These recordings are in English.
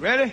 Ready?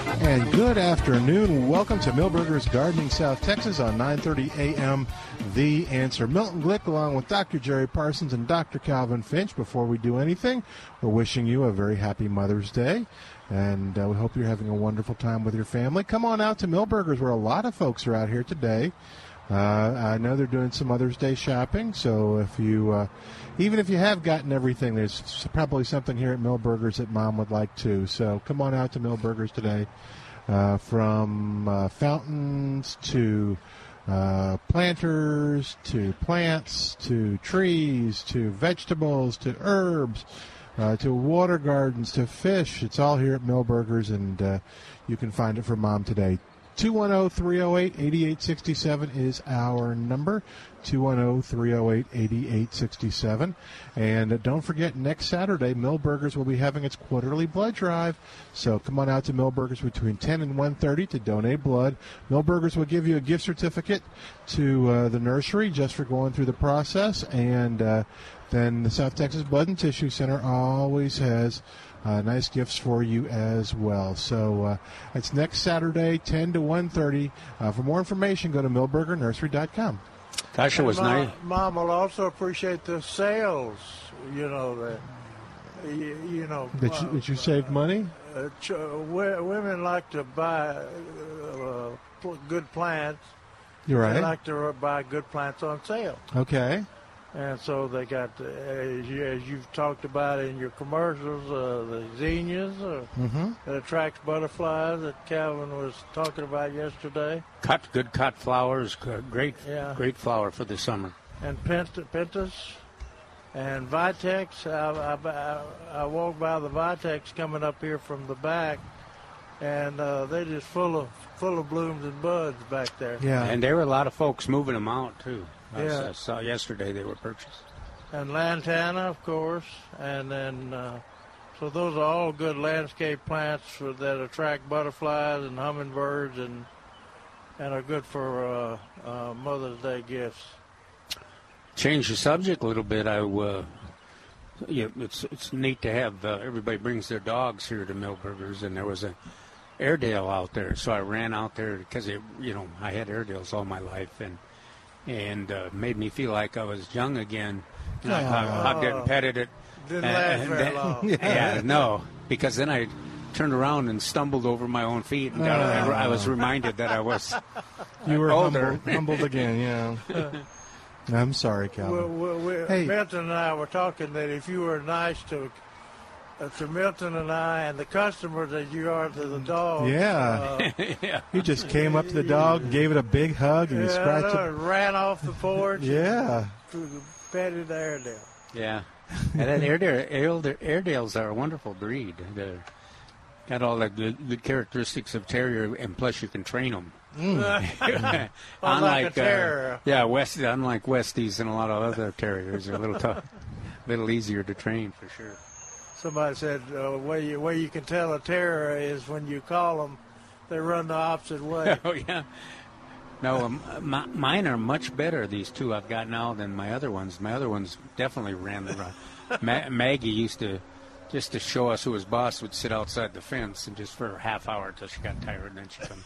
And good afternoon. Welcome to Milberger's Gardening South Texas on 9:30 a.m. The Answer. Milton Glick along with Dr. Jerry Parsons and Dr. Calvin Finch. Before we do anything, we're wishing you a very happy Mother's Day. And uh, we hope you're having a wonderful time with your family. Come on out to Milberger's where a lot of folks are out here today. Uh, I know they're doing some Mother's Day shopping, so if you, uh, even if you have gotten everything, there's probably something here at Milberger's that Mom would like too. So come on out to Milberger's today, uh, from fountains to uh, planters to plants to trees to vegetables to herbs. Uh, to water gardens, to fish. It's all here at Milberger's, and uh, you can find it for Mom today. 210-308-8867 is our number. 210-308-8867 and uh, don't forget next saturday milberger's will be having its quarterly blood drive. So come on out to milberger's between 10 and 1.30 to donate blood. Milberger's will give you a gift certificate to uh, the nursery just for going through the process. And uh, then the south texas blood and tissue center always has uh, nice gifts for you as well. So uh, it's next Saturday, 10 to 1.30. Uh, for more information, go to milbergernursery.com. Gosh, it was Mom, nice. Mom will also appreciate the sales. You know that. You, you know. That you, that you saved money? Uh, ch- women like to buy uh, good plants. You're right. They like to buy good plants on sale. Okay. And so they got, uh, as, you, as you've talked about in your commercials, uh, the zinnias uh, Mhm. that attracts butterflies that Calvin was talking about yesterday, Cut good cut flowers, great Yeah. great flower for the summer. and pent- pentas, and Vitex. I, I, I, I walked by the Vitex coming up here from the back, and uh, they just full of full of blooms and buds back there. Yeah, And there were a lot of folks moving them out too. I Yeah. I saw yesterday they were purchased. and lantana, of course, and then uh, so those are all good landscape plants for, that attract butterflies and hummingbirds and and are good for uh, uh, Mother's Day gifts. Change the subject a little bit. I uh, yeah, it's it's neat to have uh, everybody brings their dogs here to Milberger's, and there was a Airedale out there, so I ran out there because it, you know I had Airedales all my life, and and uh, made me feel like I was young again. And I hug- hugged it and petted it. Didn't And- last and very then- long. yeah, no, because then I turned around and stumbled over my own feet, and got, I was reminded that I was You were older. humbled, humbled again, yeah. I'm sorry, Calvin. Well, we, we, Hey. Milton and I were talking that if you were nice to to Milton and I and the customers as you are to the dog, Yeah. uh, You just came up to the dog, gave it a big hug, and you yeah, scratched no, it. ran off the porch. Yeah. and petted Airedale. Yeah, and then Airedale, Airedale, Airedales are a wonderful breed. They're got all the good, good characteristics of terrier, and plus you can train them. Mm. Unlike a terrier. Uh, yeah, West, unlike Westies and a lot of other terriers, are a little tough, a little easier to train for sure. Somebody said uh, way you way you can tell a terror is when you call them, they run the opposite way. oh yeah. No, um, my, mine are much better. These two I've got now than my other ones. My other ones definitely ran the run. Ma- Maggie used to, just to show us who was boss, would sit outside the fence and just for a half hour until she got tired, and then she'd come.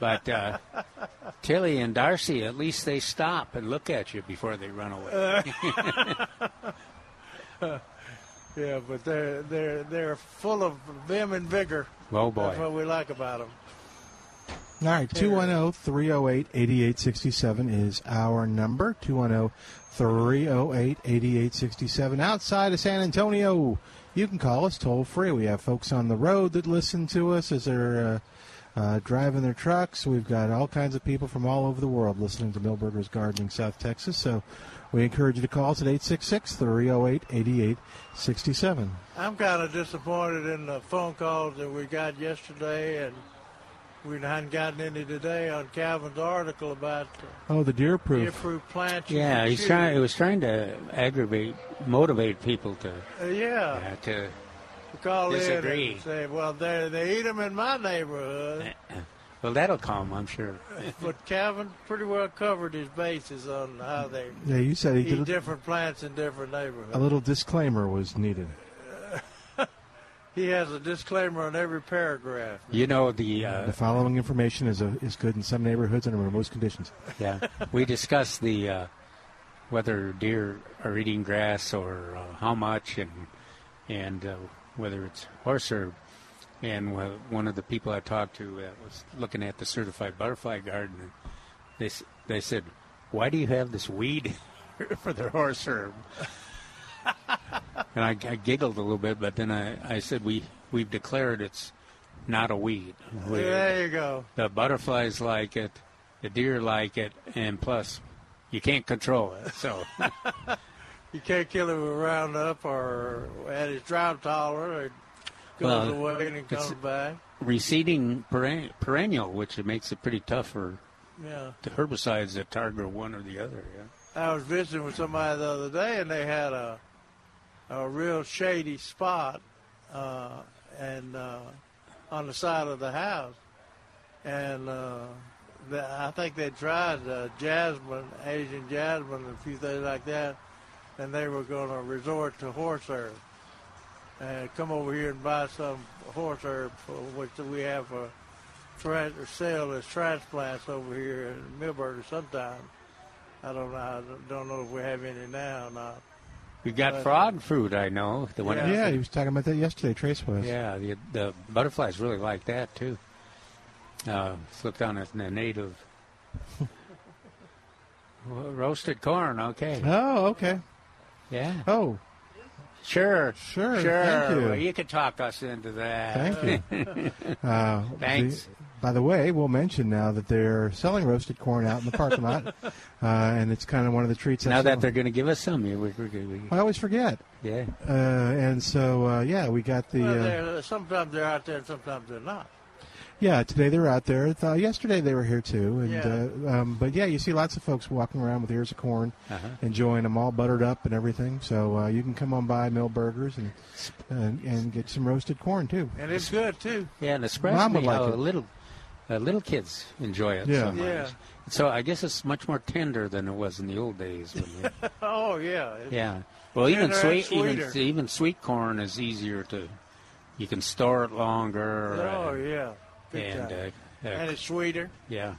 But uh, Tilly and Darcy, at least they stop and look at you before they run away. Yeah, but they're they're they're full of vim and vigor. Oh boy, That's what we like about them. All right, 210 308 8867 is our number. 210 308 8867. Outside of San Antonio, you can call us toll free. We have folks on the road that listen to us as they're uh, uh, driving their trucks. We've got all kinds of people from all over the world listening to Milberger's Gardening South Texas. So we encourage you to call us at 866 308 8867. I'm kind of disappointed in the phone calls that we got yesterday, and we hadn't gotten any today on Calvin's article about Oh, the deer proof. deer-proof plants. Yeah, he's trying. He was trying to aggravate, motivate people to Uh, yeah, uh, to. to call disagree. in and say, well, they they eat them in my neighborhood. Well, that'll calm, I'm sure. but Calvin pretty well covered his bases on how they Yeah, you said he eat did a, different plants in different neighborhoods. a little disclaimer was needed. He has a disclaimer on every paragraph. You know the. Uh, The following information is a, is good in some neighborhoods and under most conditions. Yeah, we discussed the uh, whether deer are eating grass or uh, how much, and and uh, whether it's horse herb. And one of the people I talked to uh, was looking at the certified butterfly garden. And they they said, "Why do you have this weed for the horse herb?" and I, I giggled a little bit, but then I, I said, "We we've declared it's not a weed. We- There you go. the butterflies like it, the deer like it, and plus, you can't control it. So, You can't kill it with Roundup or at his drought tolerant. Goes Well, away and comes back. receding peren- perennial, which it makes it pretty tough for Yeah. the herbicides that target one or the other. Yeah. I was visiting with somebody the other day, and they had a a real shady spot, uh, and uh, on the side of the house, and uh, I think they tried uh, jasmine, Asian jasmine, and a few things like that, and they were going to resort to horse herb and come over here and buy some horse herb, for which we have for trans- or sell as transplants over here in Millburg sometimes. I don't know. I don't know if we have any now or not. We got But- frog fruit, I know. The one Yeah. Yeah, he was talking about that yesterday. Trace was. yeah, the, the butterflies really like that too. Uh, let's look down at the native. Roasted corn, okay. Oh, okay. Yeah. Oh, Sure. Sure, Sure. thank you. Well, you could talk us into that. thank you. Uh, Thanks. the- by the way, we'll mention now that they're selling roasted corn out in the parking lot, uh, and it's kind of one of the treats. now that's- that they're going to give us some, we, we, we, we, I always forget. yeah. Uh, and so, uh, yeah, we got the. Well, Uh, they're, sometimes they're out there, sometimes they're not. Yeah, today they were out there. Uh, yesterday they were here too. And Yeah. uh, um, but yeah, you see lots of folks walking around with ears of corn, Uh-huh. enjoying them all buttered up and everything. So uh, you can come on by Milberger's and, and and get some roasted corn too. And it's good too. Yeah, and it surprised Mom would me like how it. little uh, little kids enjoy it Yeah. so. Yeah. So I guess it's much more tender than it was in the old days. When you, Oh yeah. Yeah. Well, even sweet, even even sweet corn is easier to. You can store it longer. Oh uh, yeah. Big and time. uh, uh, and it's sweeter. yeah,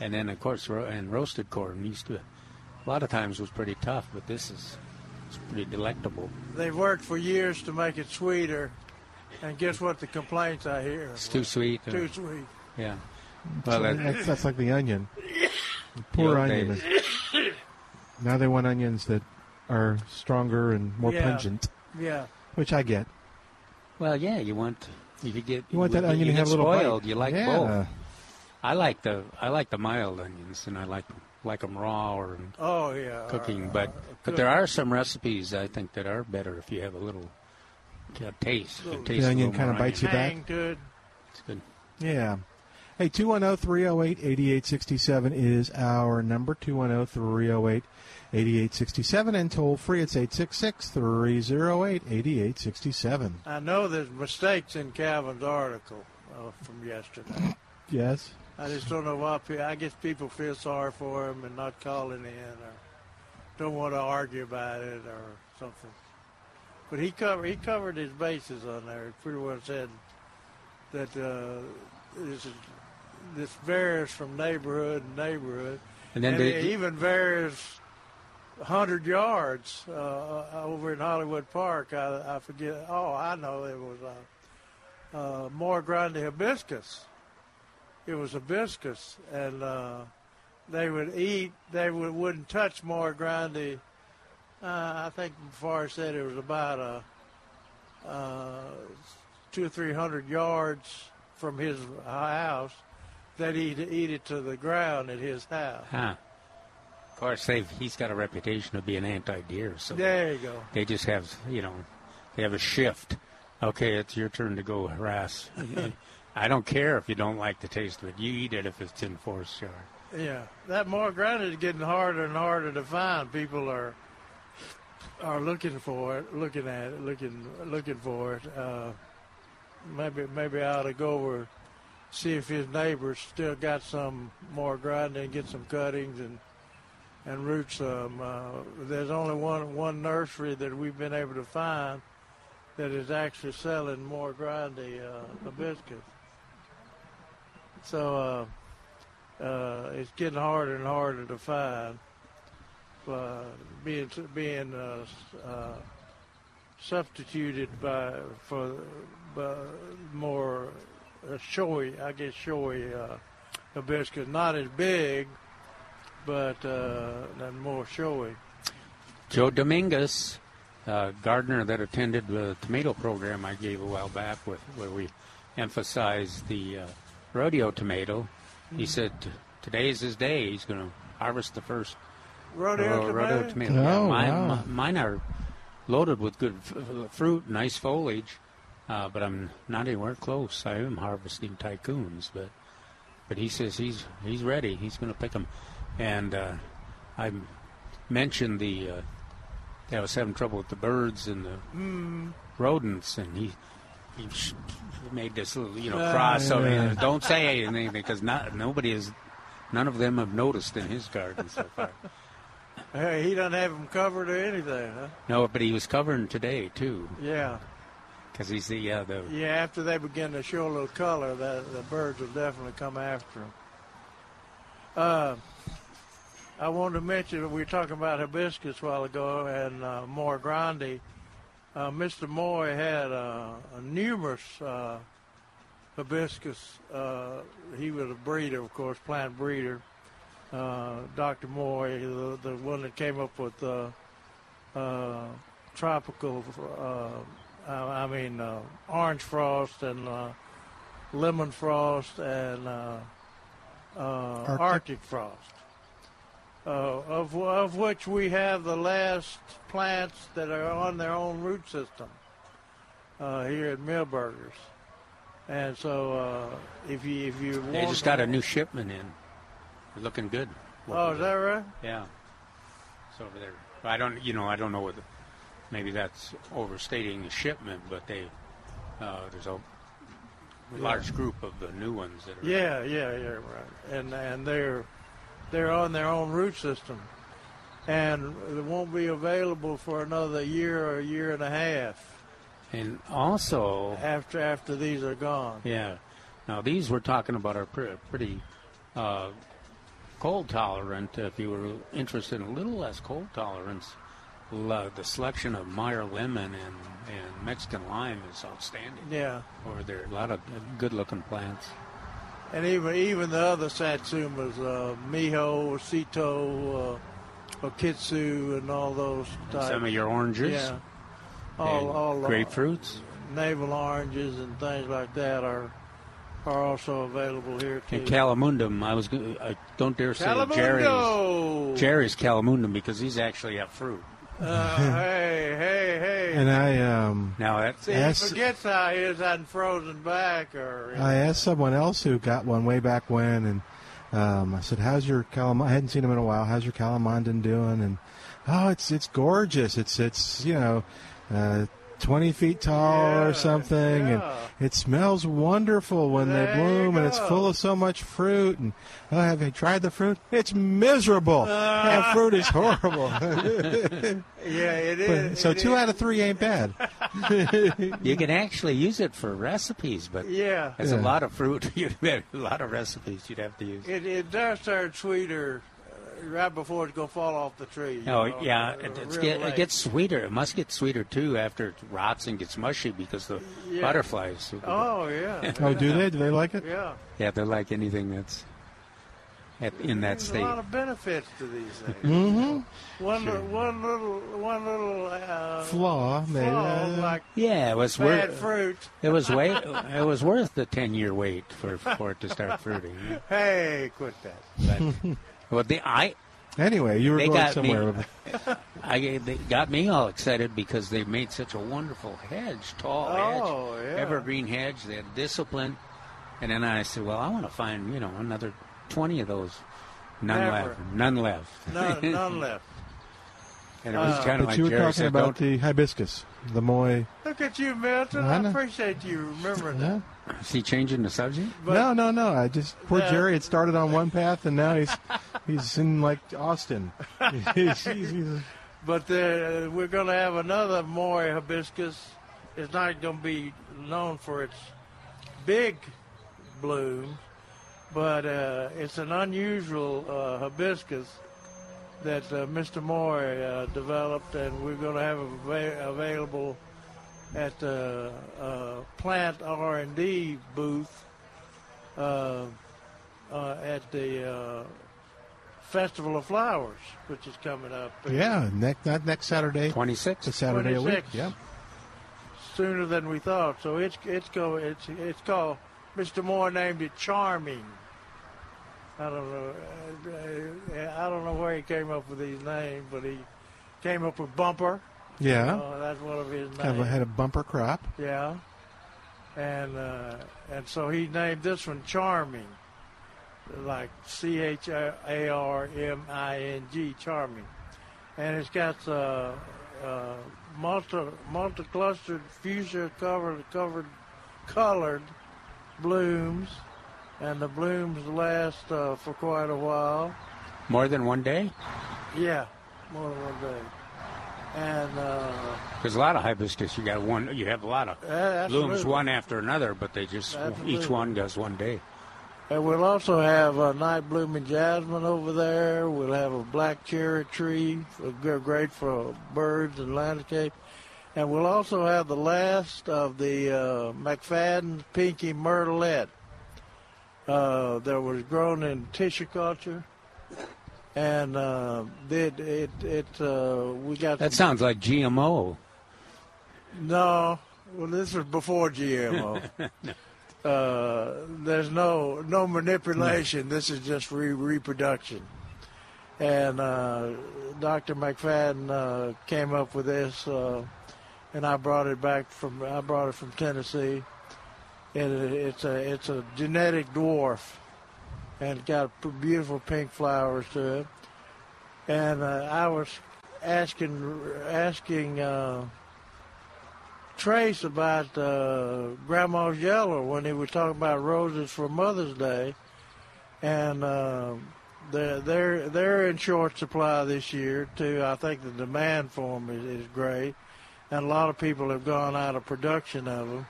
and then of course ro- and roasted corn used to. A lot of times was pretty tough, but this is it's pretty delectable. They've worked for years to make it sweeter, and guess what? The complaints I hear. It's too sweet. uh, Too sweet. Yeah. Well, that, that's, that's like the onion. The The poor old onion. now they want onions that are stronger and more Yeah. pungent, Yeah. which I get. well, yeah. You want you could get You want that onion to get have a little spoiled. bite. You like yeah. both. I like the I like the mild onions, and I like like them raw or Oh yeah. cooking. Uh, But but there are some recipes I think that are better if you have a little uh, taste. Little- taste The onion kinda more bites you back. Hang to. It's good. Yeah. Hey, 210 308 8867 is our number. 210 308 8867. And toll free, it's 866 308 8867. I know there's mistakes in Calvin's article uh, from yesterday. Yes. I just don't know why. pe- I guess people feel sorry for him and not calling in, or don't want to argue about it, or something. But he covered he covered his bases on there. He pretty well said that uh, this is, this varies from neighborhood to neighborhood, And then and they, it even varies hundred yards uh, over in Hollywood Park. I, I forget. Oh, I know it was uh, uh, Moy Grande hibiscus. It was hibiscus, and uh, they would eat. They would, wouldn't touch Moy Grande. Uh, I think I said it was about a uh, two or three hundred yards from his house. They'd eat, eat it to the ground at his house. Huh. Of course, they've he's got a reputation of being anti-deer, so There you go. they just have you know they have a shift. Okay, it's your turn to go harass. I don't care if you don't like the taste of it. You eat it if it's in forest yard. Yeah, that Moy Grande is getting harder and harder to find. People are are looking for it, looking at it, looking looking for it. Uh, maybe maybe I ought to go over see if his neighbors still got some Moy Grande and get some cuttings and and roots some. Uh, there's only one one nursery that we've been able to find that is actually selling Moy Grande uh, hibiscus. So. Uh, uh, it's getting harder and harder to find. Uh, being being uh, substituted by for by more showy, I guess showy hibiscus, not as big, but uh, more showy. Joe Dominguez, uh, gardener that attended the tomato program I gave a while back, with where we emphasized the uh, rodeo tomato. He said today's his day. He's going to harvest the first Rodeo ro- rodeo tomato? tomato. Yeah, Oh, mine, wow. mi- mine are loaded with good f- f- fruit, nice foliage, uh, but I'm not anywhere close. I am harvesting tycoons, but but he says he's he's ready. He's going to pick them, and uh, I mentioned the uh, I was having trouble with the birds and the Mm. rodents, and he he made this little you know Ah, cross. So yeah. don't say anything because not nobody is. None of them have noticed in his garden so far. Hey, he doesn't have them covered or anything, huh? No, but he was covering today too, Yeah. because he's the uh, the Yeah, after they begin to show a little color, the, the birds will definitely come after him. Uh, I wanted to mention we were talking about hibiscus a while ago and uh, Moy Grande. Uh, Mr. Moy had uh, a numerous uh, hibiscus. Uh, he was a breeder, of course, plant breeder. Uh, Dr. Moy, the, the one that came up with uh, uh, tropical uh, I I mean, uh, orange frost and uh, lemon frost and uh, uh, Arctic. Arctic. frost, uh, of of which we have the last plants that are on their own root system uh, here at Milberger's. And so, uh, if you if you they just got a new shipment in. They're looking good. oh, is that right? Yeah, it's over there. I don't, you know, I don't know what. Maybe that's overstating the shipment, but they uh, there's a large group of the new ones that are. Yeah, yeah, yeah, right. And and they're they're on their own root system, and it won't be available for another year or a year and a half And also, after after these are gone. yeah. Now these we're talking about are pre- pretty uh, cold tolerant. If you were interested in a little less cold tolerance, the selection of Meyer lemon and, and Mexican lime is outstanding. Yeah, Over there, are a lot of good looking plants. And even even the other satsumas, uh, miho, Seto, uh, okitsu, and all those types. Some of your oranges, yeah, all all grapefruits. navel oranges and things like that are are also available here too. And calamondin, I was I don't dare say Jerry's! Jerry's calamondin because these actually have fruit. Uh, hey, hey, hey. And I um Now that's See, he Yes. forgets how his hadn't frozen back or. I asked someone else who got one way back when, and um, I said, "How's your calam?" I hadn't seen him in a while. How's your calamondin doing? And oh, it's it's gorgeous. It's it's you know, uh, twenty feet tall Yeah, or something, and it smells wonderful when There they bloom, and it's full of so much fruit. And oh, have you tried the fruit? It's miserable. that fruit is horrible. Yeah, it is. But- so it two is. out of three ain't bad. you can actually use it for recipes, but Yeah. there's Yeah. a lot of fruit. You have a lot of recipes you'd have to use. It, it does start sweeter, uh, right before it's gonna fall off the tree. you Oh know, yeah, uh, it, it's get, it gets sweeter. It must get sweeter too after it rots and gets mushy because the Yeah. butterflies. Oh yeah. Oh, do they? Do they like it? Yeah. Yeah, they're like anything that's at, in that There's state. a lot of benefits to these things. Mm-hmm. One, li- one little, one little uh, Flaw, maybe. flaw, uh, like Yeah, it was bad worth. fruit. It was wait. It was worth the ten year wait for for it to start fruiting. Hey, quit that. But, well, the I Anyway, you were They going got me. somewhere. I they got me all excited because they made such a wonderful hedge, tall Oh, hedge, yeah. evergreen hedge. They had discipline, and then I said, "Well, I want to find you know another twenty of those." None Never. left. None left. None, none left. And it was Uh, kind of But like you were Jerry talking said, about the hibiscus, the moy. Look at you, Milton. I I, appreciate you remembering Yeah. that. Is he changing the subject? But- no, no, no. I just poor Yeah. Jerry had started on one path, and now he's he's in like Austin. he's, he's, he's, But uh, we're going to have another Moy hibiscus. It's not going to be known for its big bloom, but uh, it's an unusual uh, hibiscus that uh, Mr. Moy uh, developed, and we're going to have it ava- available at the uh, plant R&D booth uh, uh, at the uh, Festival of Flowers, which is coming up. yeah, next not next Saturday. Twenty It's six. a Saturday a week. 26. Yeah. sooner than we thought. So it's it's go it's it's called Mr. Moy named it Charming. I don't know. uh, uh, I don't know where he came up with these names, but he came up with Bumper. Yeah. That's one of his names. Kind of had a bumper crop. Yeah, and uh, and so he named this one Charming, like C H A R M I N G, Charming, and it's got uh, uh, multi multi clustered fuchsia covered covered colored blooms, and the blooms last uh, for quite a while. More than one day? Yeah, more than one day, and. Uh, There's a lot of hibiscus. You got one. You have a lot of uh, blooms one after another, but they just Absolutely. each one does one day. And we'll also have a night blooming jasmine over there. We'll have a black cherry tree, great for birds and landscape. And we'll also have the last of the uh, McFadden pinky myrtleette uh, that was grown in tissue culture. And uh, it, it, it, uh, we got That sounds like GMO. no, well, this was before GMO. uh, there's no no manipulation. This is just re- reproduction. And uh, Dr. McFadden uh, came up with this, uh, and I brought it back from I brought it from Tennessee. And it, it's a it's a genetic dwarf, and got beautiful pink flowers to it. And uh, I was asking asking. Uh, Trace about uh, Grandma's Yellow when he was talking about roses for Mother's Day, and uh, they're they're they're in short supply this year too. I think the demand for them is, is great, and a lot of people have gone out of production of them,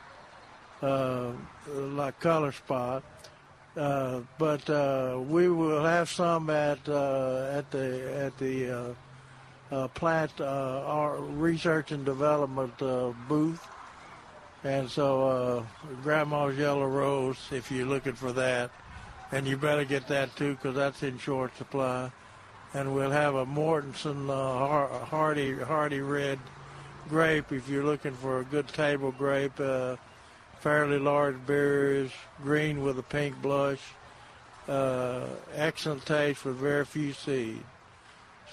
uh, like Color Spot. Uh, but uh, we will have some at uh, at the at the uh, uh, plant uh, our research and development booth. And so, Grandma's Yellow Rose, if you're looking for that, and you better get that too, because that's in short supply. And we'll have a Mortensen uh, hardy hardy red grape if you're looking for a good table grape. Uh, fairly large berries, green with a pink blush. Uh, excellent taste with very few seeds.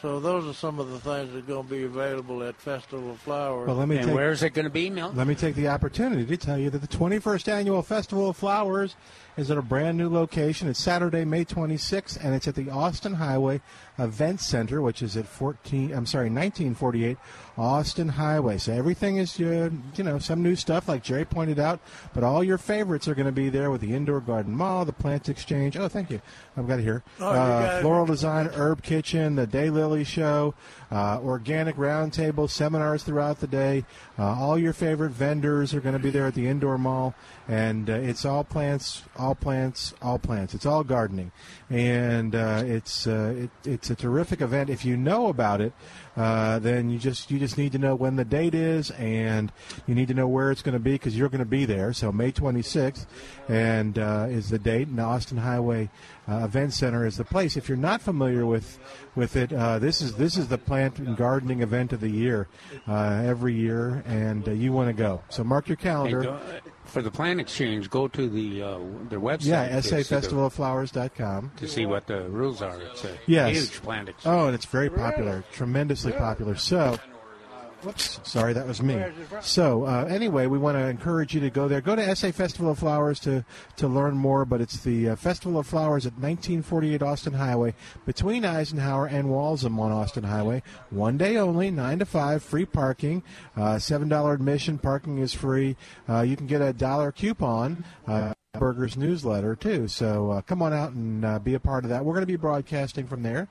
So those are some of the things that are going to be available at Festival of Flowers. Well, let me And take where's it going to be, Milt? let me take the opportunity to tell you that the 21st annual Festival of Flowers is at a brand new location. It's Saturday, May 26th, and it's at the Austin Highway Event Center, which is at 14. I'm sorry, 1948 Austin Highway. So everything is, uh, you know, some new stuff like Jerry pointed out, but all your favorites are going to be there with the Indoor Garden Mall, the Plant Exchange. Oh, thank you. I've got it here. Oh, uh. Floral Design, Herb Kitchen, the Daylily Show, uh, organic roundtable, seminars throughout the day. Uh, all your favorite vendors are going to be there at the indoor mall, and uh, it's all plants all plants, all plants. It's all gardening, and uh, it's uh, it, it's a terrific event. If you know about it, uh, then you just you just need to know when the date is, and you need to know where it's going to be because you're going to be there. So May 26th, and uh, is the date, and the Austin Highway uh, Event Center is the place. If you're not familiar with with it, uh, this is this is the plant and gardening event of the year uh, every year, and uh, you want to go. So mark your calendar. Go, for the plant exchange, go to the uh, their website. Yeah, safestivaloflowers.com to see what the rules are. It's a yes. huge plant exchange. Oh, and it's very popular, tremendously popular. So. Whoops, sorry, that was me. So, uh, anyway, we want to encourage you to go there. Go to SA Festival of Flowers to, to learn more, but it's the uh, Festival of Flowers at 1948 Austin Highway between Eisenhower and Walzem on Austin Highway. One day only, 9 to 5, free parking, uh, $7 admission, parking is free. Uh, you can get a dollar coupon. Uh, Burgers newsletter too. So uh, come on out and be a part of that. We're going to be broadcasting from there.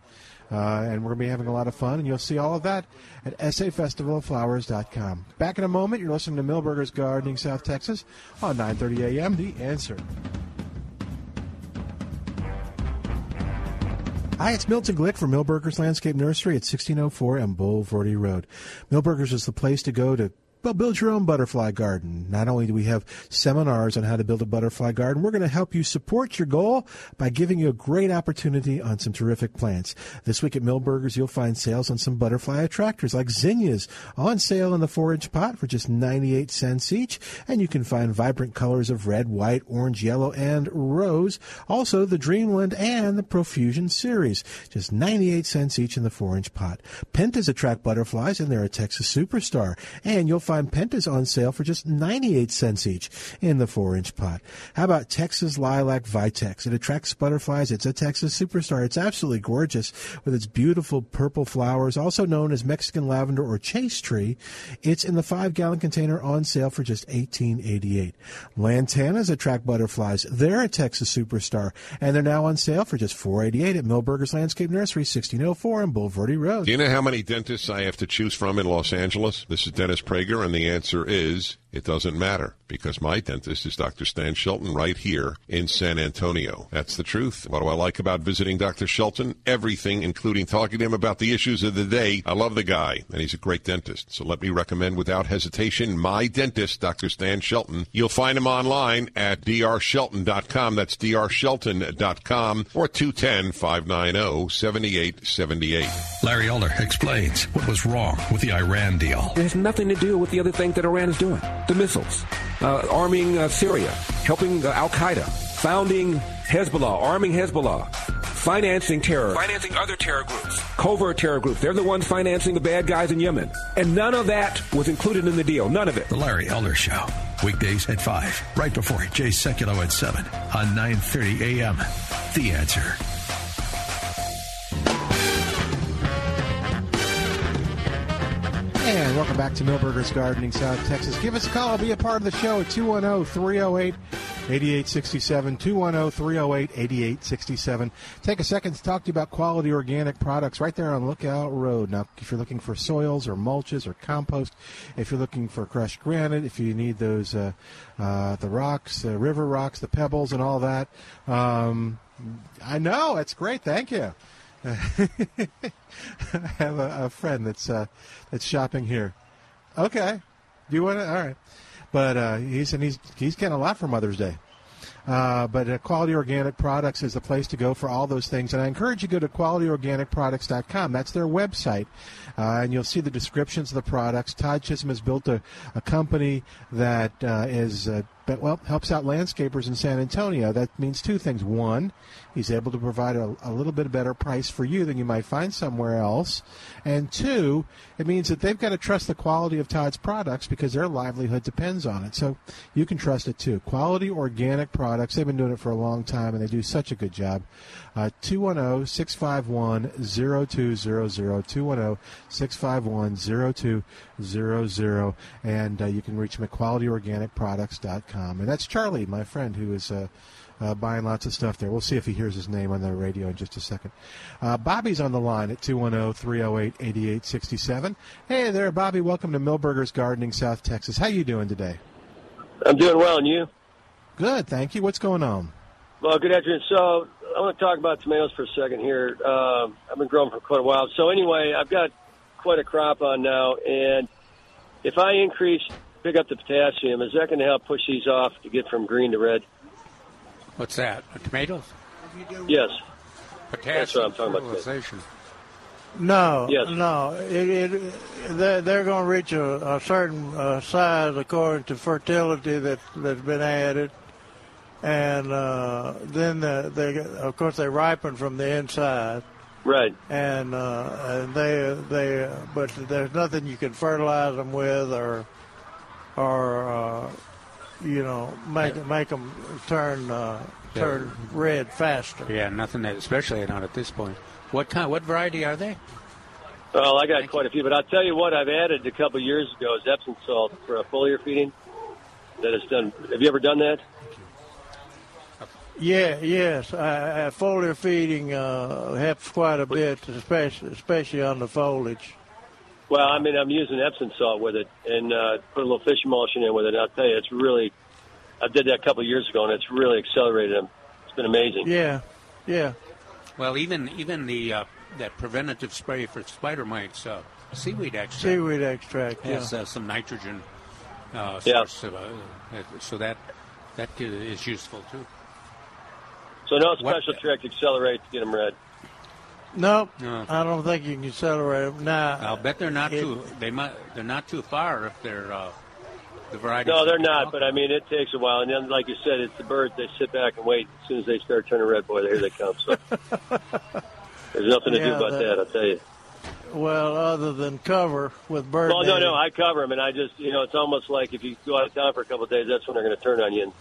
Uh, and we're going to be having a lot of fun, and you'll see all of that at safestivaloflowers.com. Back in a moment, you're listening to Milberger's Gardening, South Texas on 9.30 a.m. The Answer. Hi, it's Milton Glick from Milberger's Landscape Nursery at 1604 and Bulverde Road. Milberger's is the place to go to well, build your own butterfly garden. Not only do we have seminars on how to build a butterfly garden, we're going to help you support your goal by giving you a great opportunity on some terrific plants. This week at Milberger's, you'll find sales on some butterfly attractors like zinnias on sale in the four inch pot for just 98 cents each. And you can find vibrant colors of red, white, orange, yellow, and rose. Also, the Dreamland and the Profusion series, just 98 cents each in the four inch pot. Pentas attract butterflies and they're a Texas superstar. And you'll find pentas on sale for just 98 cents each in the 4 inch pot. How about Texas Lilac Vitex? It attracts butterflies. It's a Texas superstar. It's absolutely gorgeous with its beautiful purple flowers, also known as Mexican lavender or chase tree. It's in the 5 gallon container on sale for just 18.88. Lantanas attract butterflies. They're a Texas superstar, and they're now on sale for just 4.88 at Milberger's Landscape Nursery, 1604 on Bulverde Road. Do you know how many dentists I have to choose from in Los Angeles? This is Dennis Prager and the answer is it doesn't matter because my dentist is Dr. Stan Shelton right here in San Antonio. That's the truth. What do I like about visiting Dr. Shelton? Everything, including talking to him about the issues of the day. I love the guy, and he's a great dentist. So let me recommend without hesitation my dentist, Dr. Stan Shelton. You'll find him online at drshelton.com. That's drshelton.com or 210 590 7878. Larry Elder explains what was wrong with the Iran deal. It has nothing to do with the other thing that Iran is doing the missiles, uh, arming uh, Syria, helping uh, Al Qaeda, founding Hezbollah, arming Hezbollah, financing terror, financing other terror groups, covert terror groups. They're the ones financing the bad guys in Yemen. And none of that was included in the deal. None of it. The Larry Elder Show. Weekdays at 5, right before Jay Sekulow at 7 on 9.30 a.m. The Answer. And welcome back to Milberger's Gardening, South Texas. Give us a call. Be a part of the show at 210 308 8867. 210 308 8867. Take a second to talk to you about quality organic products right there on Lookout Road. Now, if you're looking for soils or mulches or compost, if you're looking for crushed granite, if you need those, uh, uh, the rocks, the river rocks, the pebbles, and all that, um, I know. It's great. Thank you. I have a, a friend that's uh, that's shopping here. Okay, do you want to? All right, but uh, he's and he's he's getting a lot for Mother's Day. Uh, but uh, Quality Organic Products is the place to go for all those things. And I encourage you to go to qualityorganicproducts.com. That's their website. Uh, and you'll see the descriptions of the products. Todd Chisholm has built a, a company that uh, is uh, well helps out landscapers in San Antonio. That means two things. One, he's able to provide a, a little bit better price for you than you might find somewhere else. And two, it means that they've got to trust the quality of Todd's products because their livelihood depends on it. So you can trust it too. Quality organic products. They've been doing it for a long time and they do such a good job. 210 651 0200. 210 651 0200. And uh, you can reach them at qualityorganicproducts.com. And that's Charlie, my friend, who is. Uh, uh, buying lots of stuff there. We'll see if he hears his name on the radio in just a second. Uh, Bobby's on the line at 210-308-8867. Hey there, Bobby. Welcome to Milberger's Gardening, South Texas. How you doing today? I'm doing well, and you? Good, thank you. What's going on? Well, good afternoon. So I want to talk about tomatoes for a second here. Uh, I've been growing for quite a while. So anyway, I've got quite a crop on now, and if I increase, pick up the potassium, is that going to help push these off to get from green to red? What's that? Tomatoes? Yes. Potassium That's what I'm talking about. fertilization. No, Yes. no. It, it, they're, they're going to reach a, a certain uh, size according to fertility that that's been added, and uh, then the, they, of course, they ripen from the inside, Right. and uh, and they they but there's nothing you can fertilize them with or or uh, you know make make them turn uh, turn red faster. Yeah, nothing that, especially not at this point. What kind? What variety are they? Well, I got quite a few, but I'll tell you what I've added a couple of years ago is Epsom salt for a foliar feeding. That has done. Have you ever done that? Yeah, yes. Uh, uh, foliar feeding uh, helps quite a bit, especially especially on the foliage. Well, I mean, I'm using Epsom salt with it and uh, put a little fish emulsion in with it. And I'll tell you, it's really. I did that a couple of years ago, and it's really accelerated them. It's been amazing. Yeah, yeah. Well, even even the uh, that preventative spray for spider mites, uh, seaweed extract, Seaweed extract. Yeah. has uh, some nitrogen uh, Yeah. source, of, uh, so that that is useful too. So no What- special trick to accelerate to get them red. Nope. No. I don't think you can accelerate them. Now, I'll bet they're not it- too. They might. They're not too far if they're uh, the variety. No, they're not. But I mean, it takes a while. And then, like you said, it's the birds. They sit back and wait. As soon as they start turning red, boy, here they come. So there's nothing to do about that- that. I'll tell you. Well, other than cover with bird. Well, no, no, I cover them, and I just, you know, it's almost like if you go out of town for a couple of days, that's when they're going to turn on you, and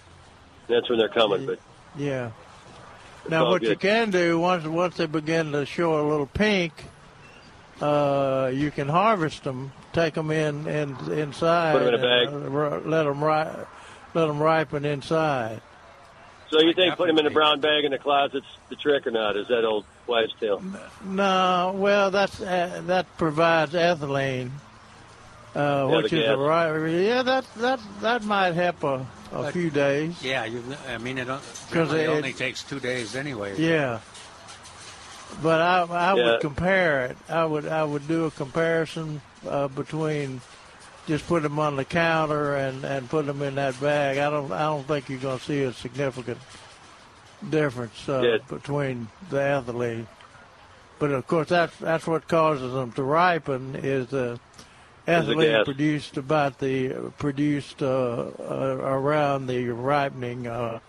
that's when they're coming. But Yeah. It's Now, all what you can do once once they begin to show a little pink, uh, you can harvest them, take them in, in inside, Put 'em in a bag. and, uh, let them ri- let them ripen inside. so you think putting them in a brown bag in the closet's the trick or not? Is that old wives' tale? No, well, that's uh, that provides ethylene, uh, which is a right. Yeah, that that that might help a, a But- few days. Yeah, you. I mean, it, it only takes two days anyway. Yeah. But I I Yeah. would compare it. I would I would do a comparison uh, between just put them on the counter and and put them in that bag. I don't I don't think you're going to see a significant difference uh, Yeah. between the ethylene. But of course that's that's what causes them to ripen Is the ethylene produced about the produced uh, uh, around the ripening uh,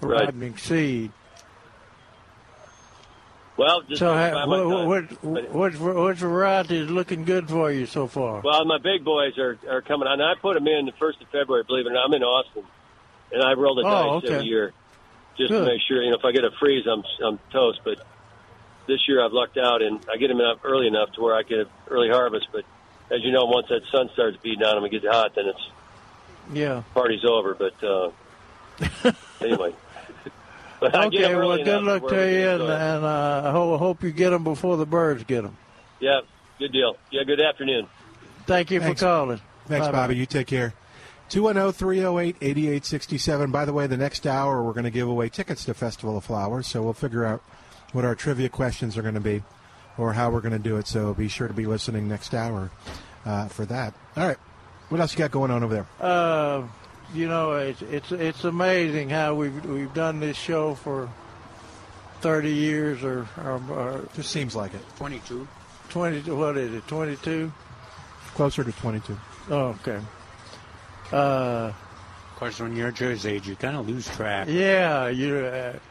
Right. ripening seed. Well, just So, buy ha- my what, what, what, what variety is looking good for you so far? Well, my big boys are, are coming on. I put them in the first of February, believe it or not. I'm in Austin, and I roll the Oh, dice okay. every year just Good. to make sure. You know, if I get a freeze, I'm I'm toast. But this year I've lucked out, and I get them up early enough to where I get an early harvest. But as you know, once that sun starts beating on them and gets hot, then it's yeah. party's over. But uh, anyway. But I get well, good luck to you, and, and uh, I hope, hope you get them before the birds get them. Yeah, good deal. Yeah, good afternoon. Thank you Thanks. for calling. Thanks, Bye-bye. Bobby. You take care. 210 308 8867. By the way, the next hour we're going to give away tickets to Festival of Flowers, so we'll figure out what our trivia questions are going to be or how we're going to do it. So be sure to be listening next hour uh, for that. All right. What else you got going on over there? Uh, you know, it's it's it's amazing how we've we've done this show for thirty years or or, or Just seems like it. Twenty-two. twenty. What is it? Twenty two. Closer to 22. Oh, okay. Uh, Of course, when you're Joe's age, you kind of lose track. yeah, you. Uh, Just-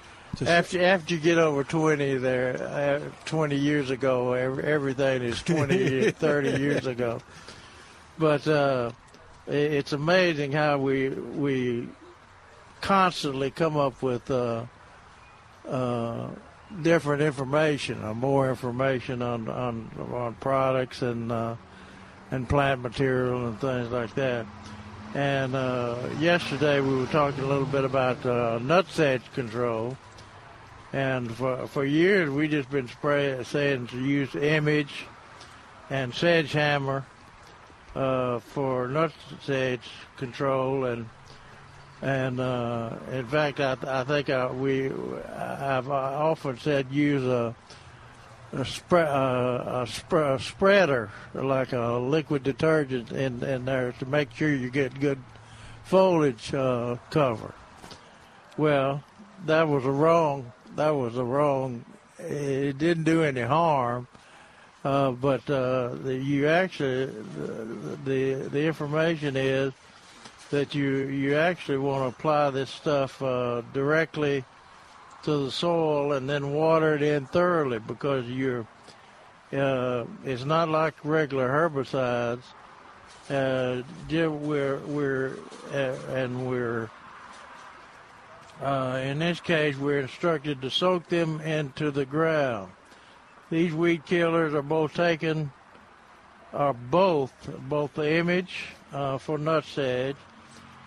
After after you get over twenty, there uh, twenty years ago, every, everything is 20, 30 years ago. But uh, it's amazing how we we constantly come up with uh, uh, different information, or more information on on, on products and uh, and plant material and things like that. And uh, yesterday we were talking a little bit about uh, nutsedge control. And for for years we just been spray, saying to use image and sedgehammer uh, for nutsedge control, and And uh, in fact, I, I think I, we I've often said use a a, spre- uh, a, sp- a spreader like a liquid detergent in, in there to make sure you get good foliage uh, cover. Well, that was a wrong. That was a wrong. It didn't do any harm, uh, but uh, the, you actually the, the the information is that you you actually want to apply this stuff uh, directly to the soil and then water it in thoroughly because you're uh, it's not like regular herbicides. Uh, we're we're uh, and we're uh, in this case we're instructed to soak them into the ground. These weed killers are both taken are both both the image uh, for nutsedge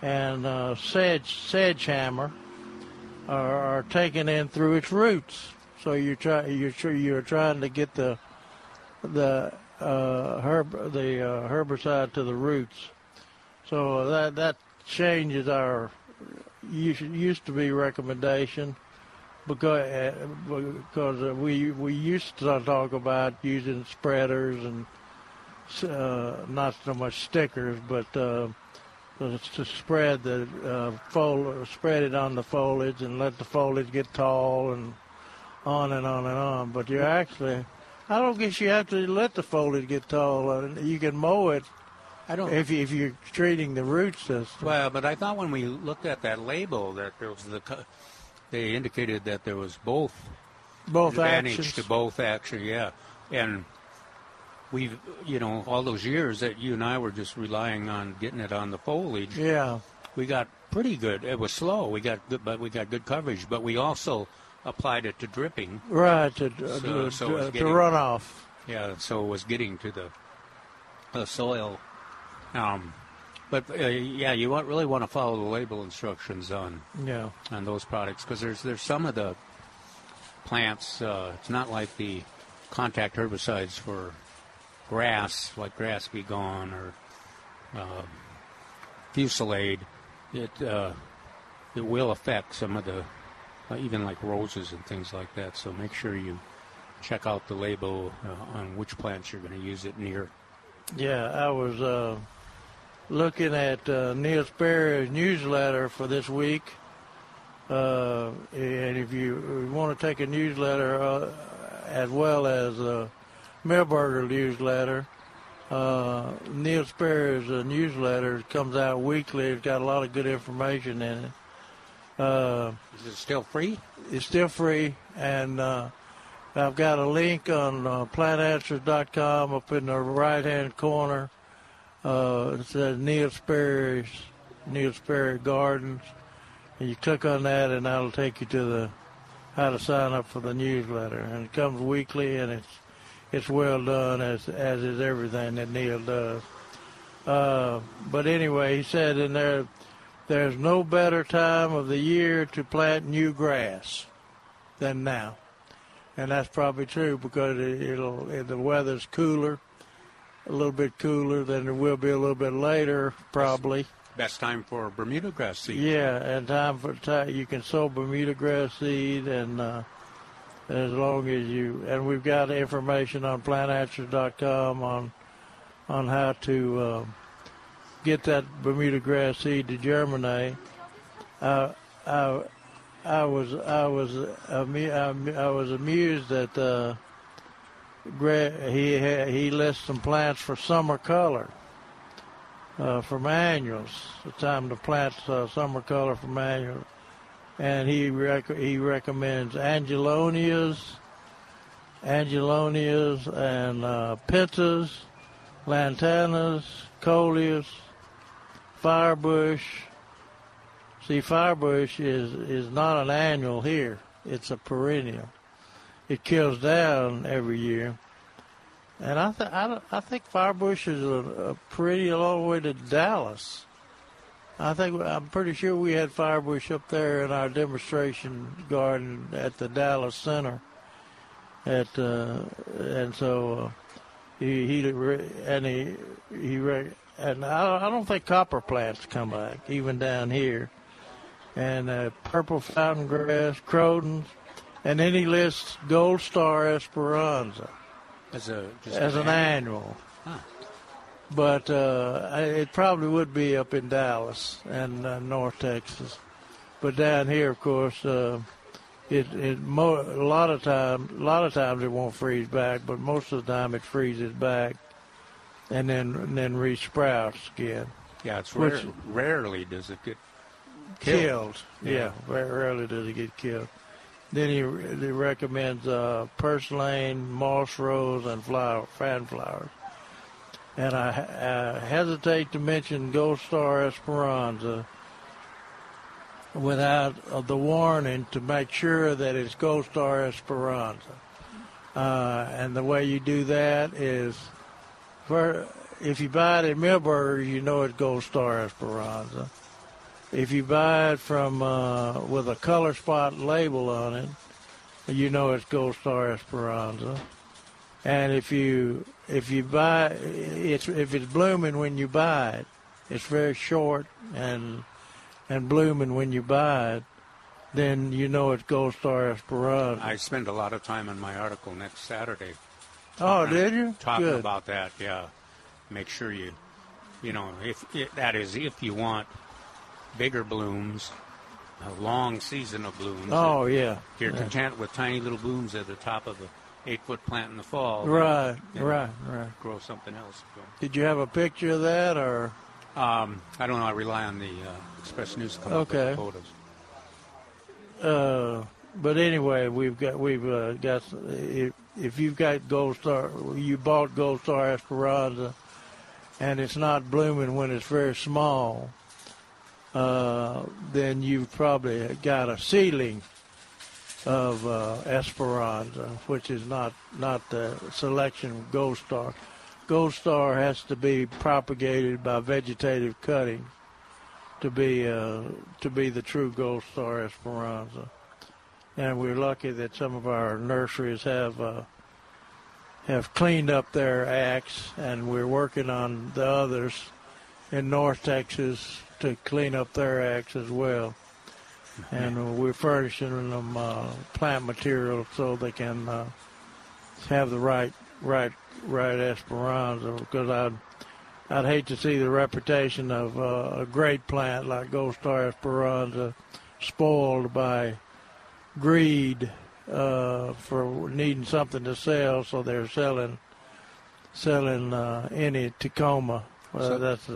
and uh, sedge SedgeHammer are, are taken in through its roots. So you're, try you're sure you're trying to get the the uh, herb the uh, herbicide to the roots. So that that changes our used to be recommendation because uh, because we we used to talk about using spreaders and uh, not so much stickers, but uh, to spread the uh, fol- spread it on the foliage and let the foliage get tall and on and on and on. But you actually, I don't guess you have to let the foliage get tall. And you can mow it. I don't. If, if you're treating the root system. Well, but I thought when we looked at that label that there was the, they indicated that there was both. Both advantage actions. to both action, yeah, and we've you know all those years that you and I were just relying on getting it on the foliage. Yeah, we got pretty good. It was slow. We got good, but we got good coverage. But we also applied it to dripping. Right to uh, so, to, so to, getting, to runoff. Yeah, so it was getting to the the soil. Um, but uh, yeah, you want, really want to follow the label instructions on yeah on those products because there's there's some of the plants. Uh, it's not like the contact herbicides for grass, like Grass-B-Gon or uh, Fusilade, it uh, it will affect some of the uh, even like roses and things like that. So make sure you check out the label uh, on which plants you're going to use it near. Yeah, I was uh, looking at uh, Neil Sperry's newsletter for this week. Uh, and if you want to take a newsletter uh, as well as uh, Milberger newsletter. Uh, Neil Sperry's uh, newsletter comes out weekly. It's got a lot of good information in it. Uh, Is it still free? It's still free, and uh, I've got a link on uh, plantanswers.com up in the right-hand corner. Uh, it says Neil Sperry's Neil Sperry Gardens, and you click on that, and that'll take you to the how to sign up for the newsletter. And it comes weekly, and it's it's well done as as is everything that Neil does. Uh, but anyway, he said in there, there's no better time of the year to plant new grass than now, and that's probably true because it, it'll it, the weather's cooler, a little bit cooler than it will be a little bit later, probably. Best time for Bermuda grass seed. Yeah, and time for time you can sow Bermuda grass seed and. Uh, as long as you and we've got information on plantanswers.com on on how to uh, get that Bermuda grass seed to germinate. Uh, I I was I was I was amused that uh, he he lists some plants for summer color. Uh, from annuals, the time to plant uh, summer color from annuals and he rec- he recommends angelonias, angelonias, and uh, lantanas, coleus, firebush. See, firebush is is not an annual here; it's a perennial. It kills down every year, and I th- I, I think firebush is a, a all the way to Dallas. I think I'm pretty sure we had firebush up there in our demonstration garden at the Dallas Center. At uh, and so uh, he he and he he and I, I don't think copper plants come back even down here. and uh, purple fountain grass, crotons, and then he lists gold star esperanza as a as an annual. Huh. But uh, it probably would be up in Dallas and uh, North Texas. But down here, of course, uh, it it mo- a lot of times a lot of times it won't freeze back, but most of the time it freezes back, and then and then resprouts again. Yeah, it's rare, Which, rarely does it get killed. killed. Yeah. yeah. very rarely does it get killed. Then he, he recommends uh, purslane, moss rose, and flower, fan flowers. And I, I hesitate to mention Gold Star Esperanza without uh, the warning to make sure that it's Gold Star Esperanza. Uh, and the way you do that is, for, if you buy it at Milberger's, you know it's Gold Star Esperanza. If you buy it from uh, with a color spot label on it, you know it's Gold Star Esperanza. And if you if you buy it's if it's blooming when you buy it, it's very short and and blooming when you buy it, then you know it's Gold Star Esperanza. I spend a lot of time on my article next Saturday. Oh, did you? Talking Good. about that, yeah. Make sure you, you know, if that is if you want bigger blooms, a long season of blooms. Oh yeah. You're yeah. content with tiny little blooms at the top of the eight foot plant in the fall. Right, right, right. Grow something else. Did you have a picture of that or? Um, I don't know. I rely on the uh, Express News to come okay. up with photos. Uh, but anyway, we've got we've uh, got if, if you've got Gold Star, you bought Gold Star Esperanza, and it's not blooming when it's very small uh, then you've probably got a seedling of uh, Esperanza, which is not not the selection of Gold Star. Gold Star has to be propagated by vegetative cutting to be uh, to be the true Gold Star Esperanza. And we're lucky that some of our nurseries have uh, have cleaned up their acts, and we're working on the others in North Texas to clean up their acts as well. And we're furnishing them uh, plant material so they can uh, have the right, right, right Esperanza. Because I'd, I'd hate to see the reputation of uh, a great plant like Gold Star Esperanza spoiled by greed uh, for needing something to sell, so they're selling selling uh, any Tecoma well, so, that's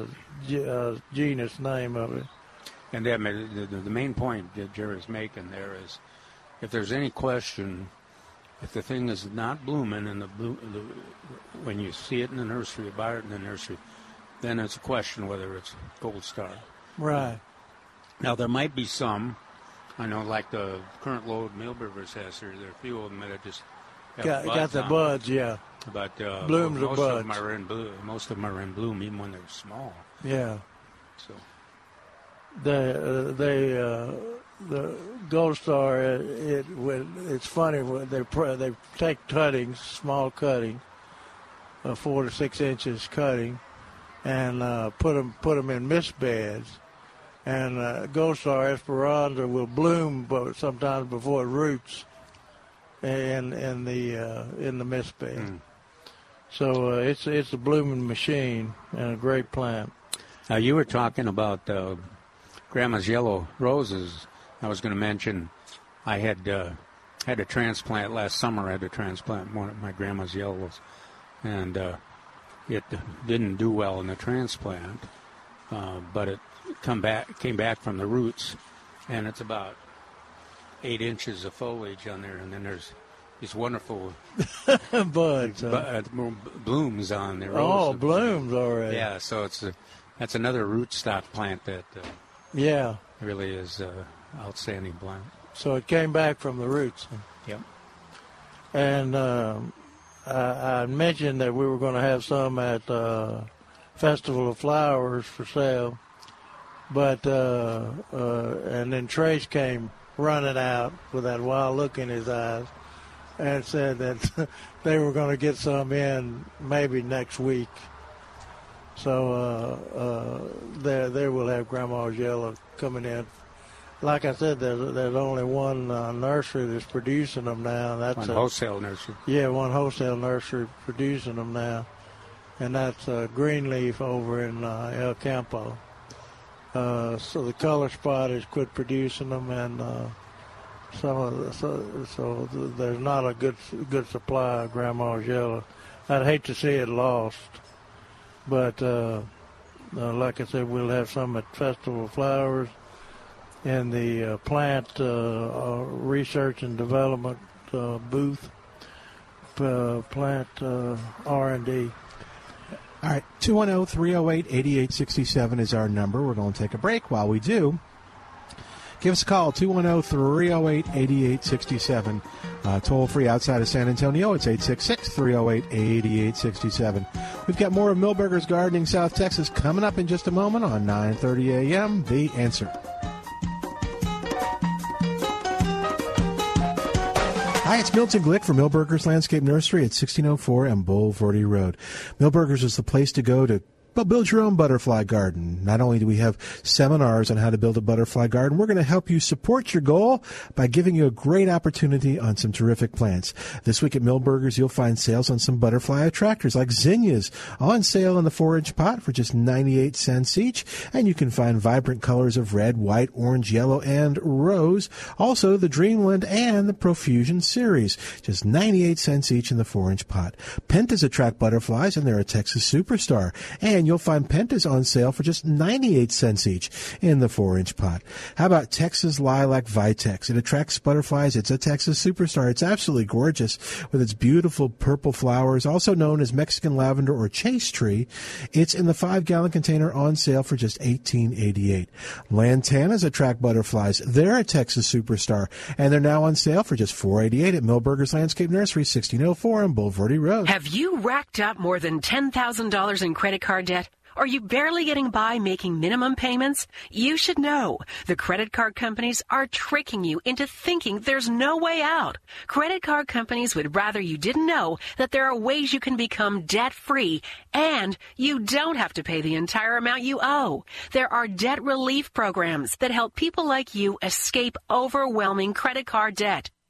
the uh, genus name of it. And that, the, the main point that Jerry's making there is, if there's any question, if the thing is not blooming and the, the when you see it in the nursery, buy it in the nursery, then it's a question whether it's gold star. Right. Now there might be some. I know, like the current load Milberger's has here. There are a few of them that just got, got the buds, yeah. But uh, blooms most buds. of them are in bloom. Most of them are in bloom, even when they're small. Yeah. So. They uh, they uh, the gold star it, it it's funny when they they take cuttings, small cutting, uh, four to six inches cutting, and uh, put them put them in mist beds, and uh, gold star esperanza will bloom, but sometimes before it roots in in the uh, in the mist bed. Mm. So uh, it's it's a blooming machine and a great plant. Now you were talking about uh, Grandma's yellow roses. I was going to mention I had uh, had a transplant last summer. I had to transplant one of my grandma's yellows, and uh, it didn't do well in the transplant, uh, but it come back came back from the roots, and it's about eight inches of foliage on there, and then there's these wonderful buds, bu- uh, blooms on there. Oh, blooms already. Yeah, so it's a, that's another rootstock plant that uh, yeah really is uh, outstanding plant. So it came back from the roots. Yep. And um, I, I, mentioned that we were going to have some at uh, Festival of Flowers for sale, but uh, uh, and then Trace came running out with that wild look in his eyes and said that they were going to get some in maybe next week. So uh, uh, there, there we'll have Grandma's Yellow coming in. like I said, there's there's only one uh, nursery that's producing them now. That's One a, wholesale nursery. Yeah, one wholesale nursery producing them now, and that's uh, Greenleaf over in uh, El Campo. Uh, so the color spot has quit producing them, and uh, some of the, so, so there's not a good good supply of Grandma's yellow. I'd hate to see it lost, but uh, uh, like I said, we'll have some at Festival Flowers in the uh, plant uh, uh, research and development uh, booth, plant uh, R&D. All right, 210 308 8867 is our number. We're going to take a break. While we do, give us a call 210 308 8867. Uh, toll free outside of San Antonio. It's 866 308 8867. We've got more of Milberger's Gardening South Texas coming up in just a moment on 9:30 a.m. The answer. Hi, it's Milton Glick from Milberger's Landscape Nursery at 1604 and Bulverde Road. Milberger's is the place to go to well, build your own butterfly garden. Not only do we have seminars on how to build a butterfly garden, we're going to help you support your goal by giving you a great opportunity on some terrific plants. This week at Milberger's, you'll find sales on some butterfly attractors like zinnias on sale in the four inch pot for just 98 cents each. And you can find vibrant colors of red, white, orange, yellow, and rose. Also, the Dreamland and the Profusion series, just 98 cents each in the four inch pot. Pentas attract butterflies and they're a Texas superstar. And you'll find pentas on sale for just 98 cents each in the 4 inch pot. How about Texas Lilac Vitex? It attracts butterflies. It's a Texas superstar. It's absolutely gorgeous with its beautiful purple flowers, also known as Mexican lavender or chaste tree. It's in the 5 gallon container on sale for just 18.88. Lantanas attract butterflies. They're a Texas superstar and they're now on sale for just 4.88 at Milberger's Landscape Nursery, 1604 on Bulverde Road. Have you racked up more than $10,000 in credit card debt? Are you barely getting by making minimum payments? You should know. The credit card companies are tricking you into thinking there's no way out. Credit card companies would rather you didn't know that there are ways you can become debt free and you don't have to pay the entire amount you owe. There are debt relief programs that help people like you escape overwhelming credit card debt.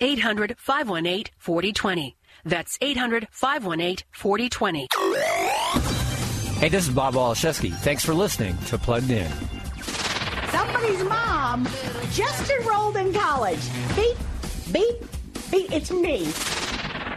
800 518 4020. That's 800 518 4020. Hey, this is Bob Waliszewski. Thanks for listening to Plugged In. Somebody's mom just enrolled in college. Beep, beep, beep. It's me.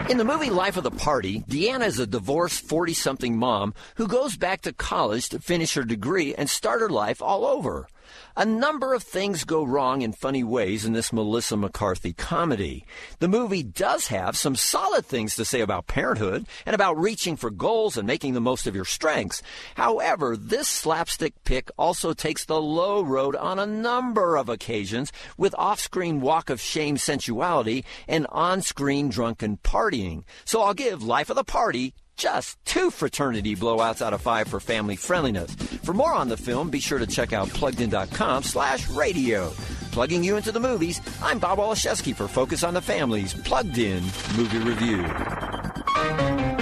In the movie Life of the Party, Deanna is a divorced 40 something mom who goes back to college to finish her degree and start her life all over. A number of things go wrong in funny ways in this Melissa McCarthy comedy. The movie does have some solid things to say about parenthood and about reaching for goals and making the most of your strengths. However, this slapstick pick also takes the low road on a number of occasions with off-screen walk of shame sensuality and on-screen drunken partying. So I'll give Life of the Party just two fraternity blowouts out of five for family friendliness. For more on the film, be sure to check out pluggedin.com slash radio. Plugging you into the movies, I'm Bob Waliszewski for Focus on the Family's Plugged In Movie Review.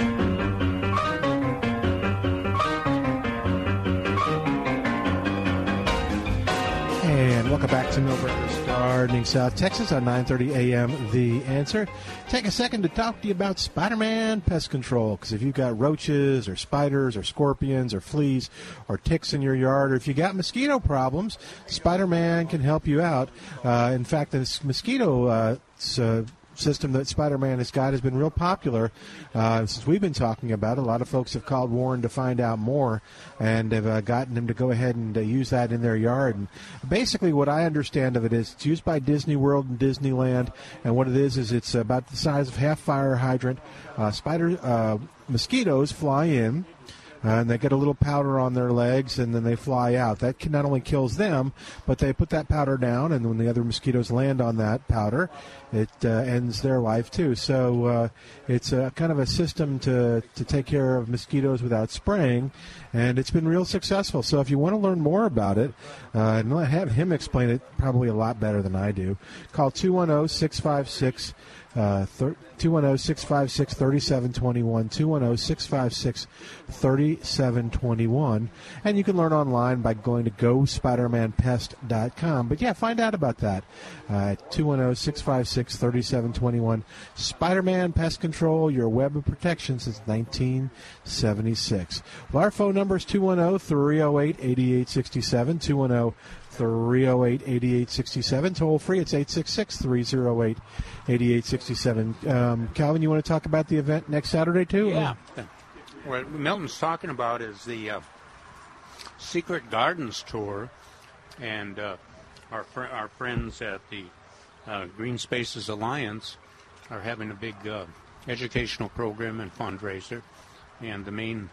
Back to Milberger's Gardening South Texas on 9:30 a.m. The Answer. Take a second to talk to you about Spider-Man Pest Control because if you've got roaches or spiders or scorpions or fleas or ticks in your yard, or if you got mosquito problems, Spider-Man can help you out. Uh, in fact, this mosquito. Uh, system that Spider-Man has got has been real popular uh, since we've been talking about it. A lot of folks have called Warren to find out more and have uh, gotten him to go ahead and uh, use that in their yard. And basically, what I understand of it is it's used by Disney World and Disneyland, and what it is is it's about the size of half fire hydrant. Uh, spider uh, mosquitoes fly in. Uh, and they get a little powder on their legs, and then they fly out. That can not only kills them, but they put that powder down, and when the other mosquitoes land on that powder, it uh, ends their life too. So uh, it's a kind of a system to to take care of mosquitoes without spraying, and it's been real successful. So if you want to learn more about it, uh, and have him explain it probably a lot better than I do, call 210 656 uh, 210 656 3721. 210 656 3721. And you can learn online by going to gospidermanpest.com. But yeah, find out about that. Uh, 210 656 3721. Spider Man Pest Control, your web of protection since 1976. Well, our phone number is 210 308 8867. 210 308 8867. Toll free, it's 866 308 8867. Um, Calvin, you want to talk about the event next Saturday, too? Yeah. What Milton's talking about is the uh, Secret Gardens Tour, and uh, our, fr- our friends at the uh, Green Spaces Alliance are having a big uh, educational program and fundraiser, and the main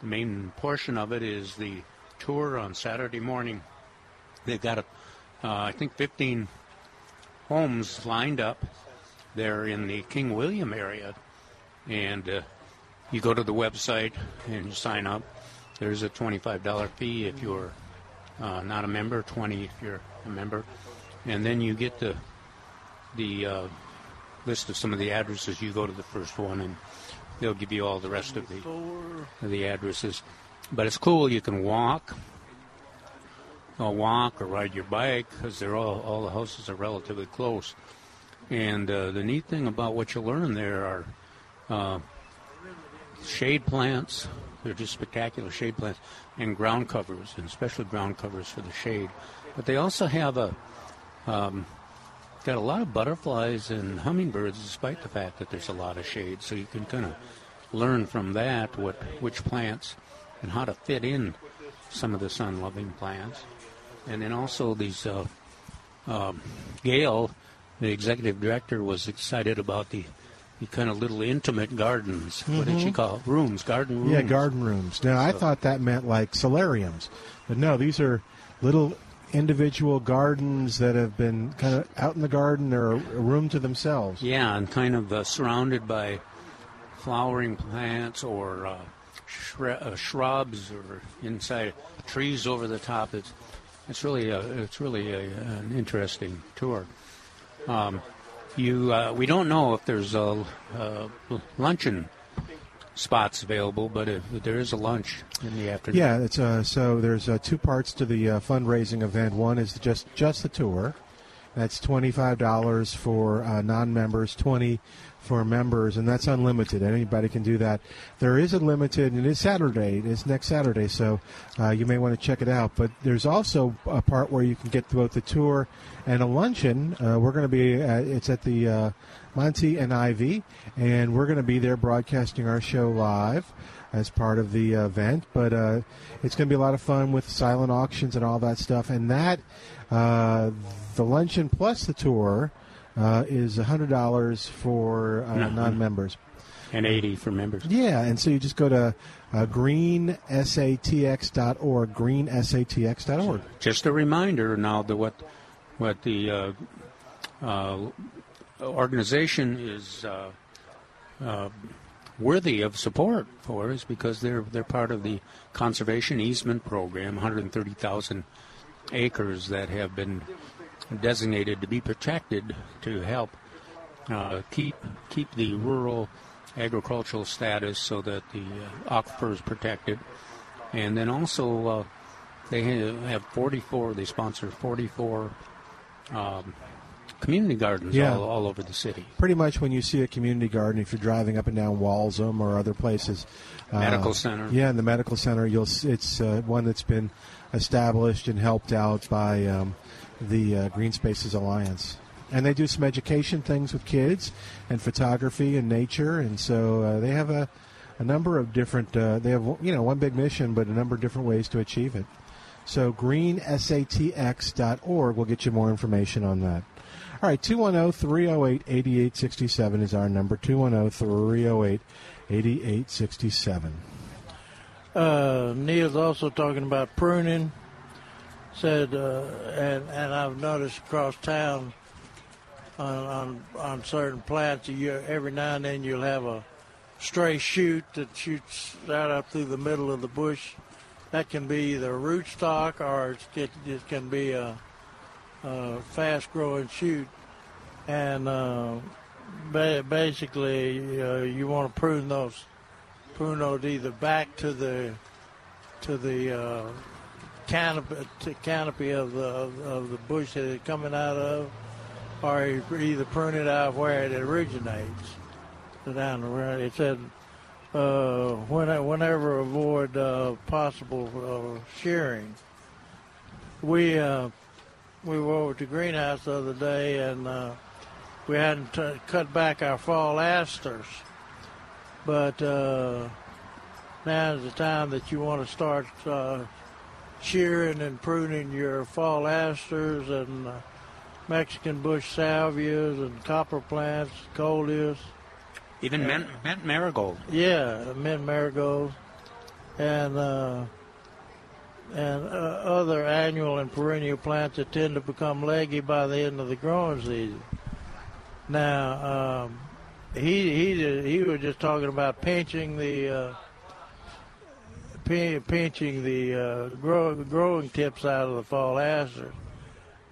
the main portion of it is the tour on Saturday morning They've got, a, uh, I think, 15 homes lined up there in the King William area. And uh, you go to the website and you sign up. There's a $25 fee if you're uh, not a member, 20 if you're a member. And then you get the, the uh, list of some of the addresses. You go to the first one and they'll give you all the rest of the, of the addresses. But it's cool. You can walk uh, walk or ride your bike because they're all all the houses are relatively close. And uh, the neat thing about what you learn there are uh, shade plants. They're just spectacular shade plants and ground covers, and especially ground covers for the shade. But they also have a um, got a lot of butterflies and hummingbirds, despite the fact that there's a lot of shade. So you can kind of learn from that what which plants and how to fit in some of the sun-loving plants and then also these uh, um, Gail, the executive director, was excited about the, the kind of little intimate gardens. Mm-hmm. What did she Mhm. call it? rooms? Garden rooms. Yeah, garden rooms. Now, I So- thought that meant like solariums, but no, these are little individual gardens that have been kind of out in the garden. They're a, a room to themselves. Yeah, and kind of uh, surrounded by flowering plants or uh, shre- uh, shrubs or inside trees over the top. It's it's really a, it's really a, an interesting tour. Um, you uh, we don't know if there's a, uh luncheon spots available, but if, there is a lunch in the afternoon. Yeah, it's uh, so there's uh, two parts to the uh, fundraising event. One is just just the tour. That's twenty five dollars for uh, non members, twenty for members, and that's unlimited. Anybody can do that. There is a limited, and it's Saturday. It's next Saturday, so uh, you may want to check it out. But there's also a part where you can get both the tour and a luncheon. Uh, we're going to be at, it's at the uh, Monty and Ivy, and we're going to be there broadcasting our show live as part of the event. But uh, it's going to be a lot of fun with silent auctions and all that stuff. And that, uh, the luncheon plus the tour, uh, is $100 for uh, Mhm. non members. and 80 for members. Yeah, and so you just go to uh, greensatx.org, greensatx.org. Just a reminder now that what what the uh, uh, organization is uh, uh, worthy of support for is because they're they're part of the conservation easement program, 130,000 acres that have been designated to be protected to help uh, keep keep the rural agricultural status so that the uh, aquifer is protected, and then also uh, they have 44. They sponsor 44 um, community gardens Yeah. all, all over the city. Pretty much when you see a community garden, if you're driving up and down Walzem or other places, uh, Medical center. Yeah, in the medical center, you'll s- it's uh, one that's been established and helped out by um, the uh, Green Spaces Alliance. And they do some education things with kids and photography and nature, and so uh, they have a, a number of different. Uh, they have you know one big mission, but a number of different ways to achieve it. So greensatx.org will get you more information on that. All right, 210 308 8867 is our number 210 308 8867. Uh, Neil's also talking about pruning. Said, uh, and and I've noticed across town on on, on certain plants, you, every now and then you'll have a stray shoot that shoots right up through the middle of the bush. That can be either rootstock or it, it can be a, a fast-growing shoot. And uh, ba- basically, uh, you want to prune those prune either back to the to the uh, canopy, to canopy of the of the bush that it's coming out of, or either prune it out where it originates down the road. It said uh, when, whenever avoid uh, possible uh, shearing. We uh, we were over to greenhouse the other day and uh, we hadn't t- cut back our fall asters, but uh, now is the time that you want to start shearing and pruning your fall asters and Mexican bush salvias and copper plants, coleus. Even mint, mint marigold. Yeah, mint marigold, and uh, and uh, other annual and perennial plants that tend to become leggy by the end of the growing season. Now, um, he he he was just talking about pinching the uh, pinching the uh, grow, growing tips out of the fall asters.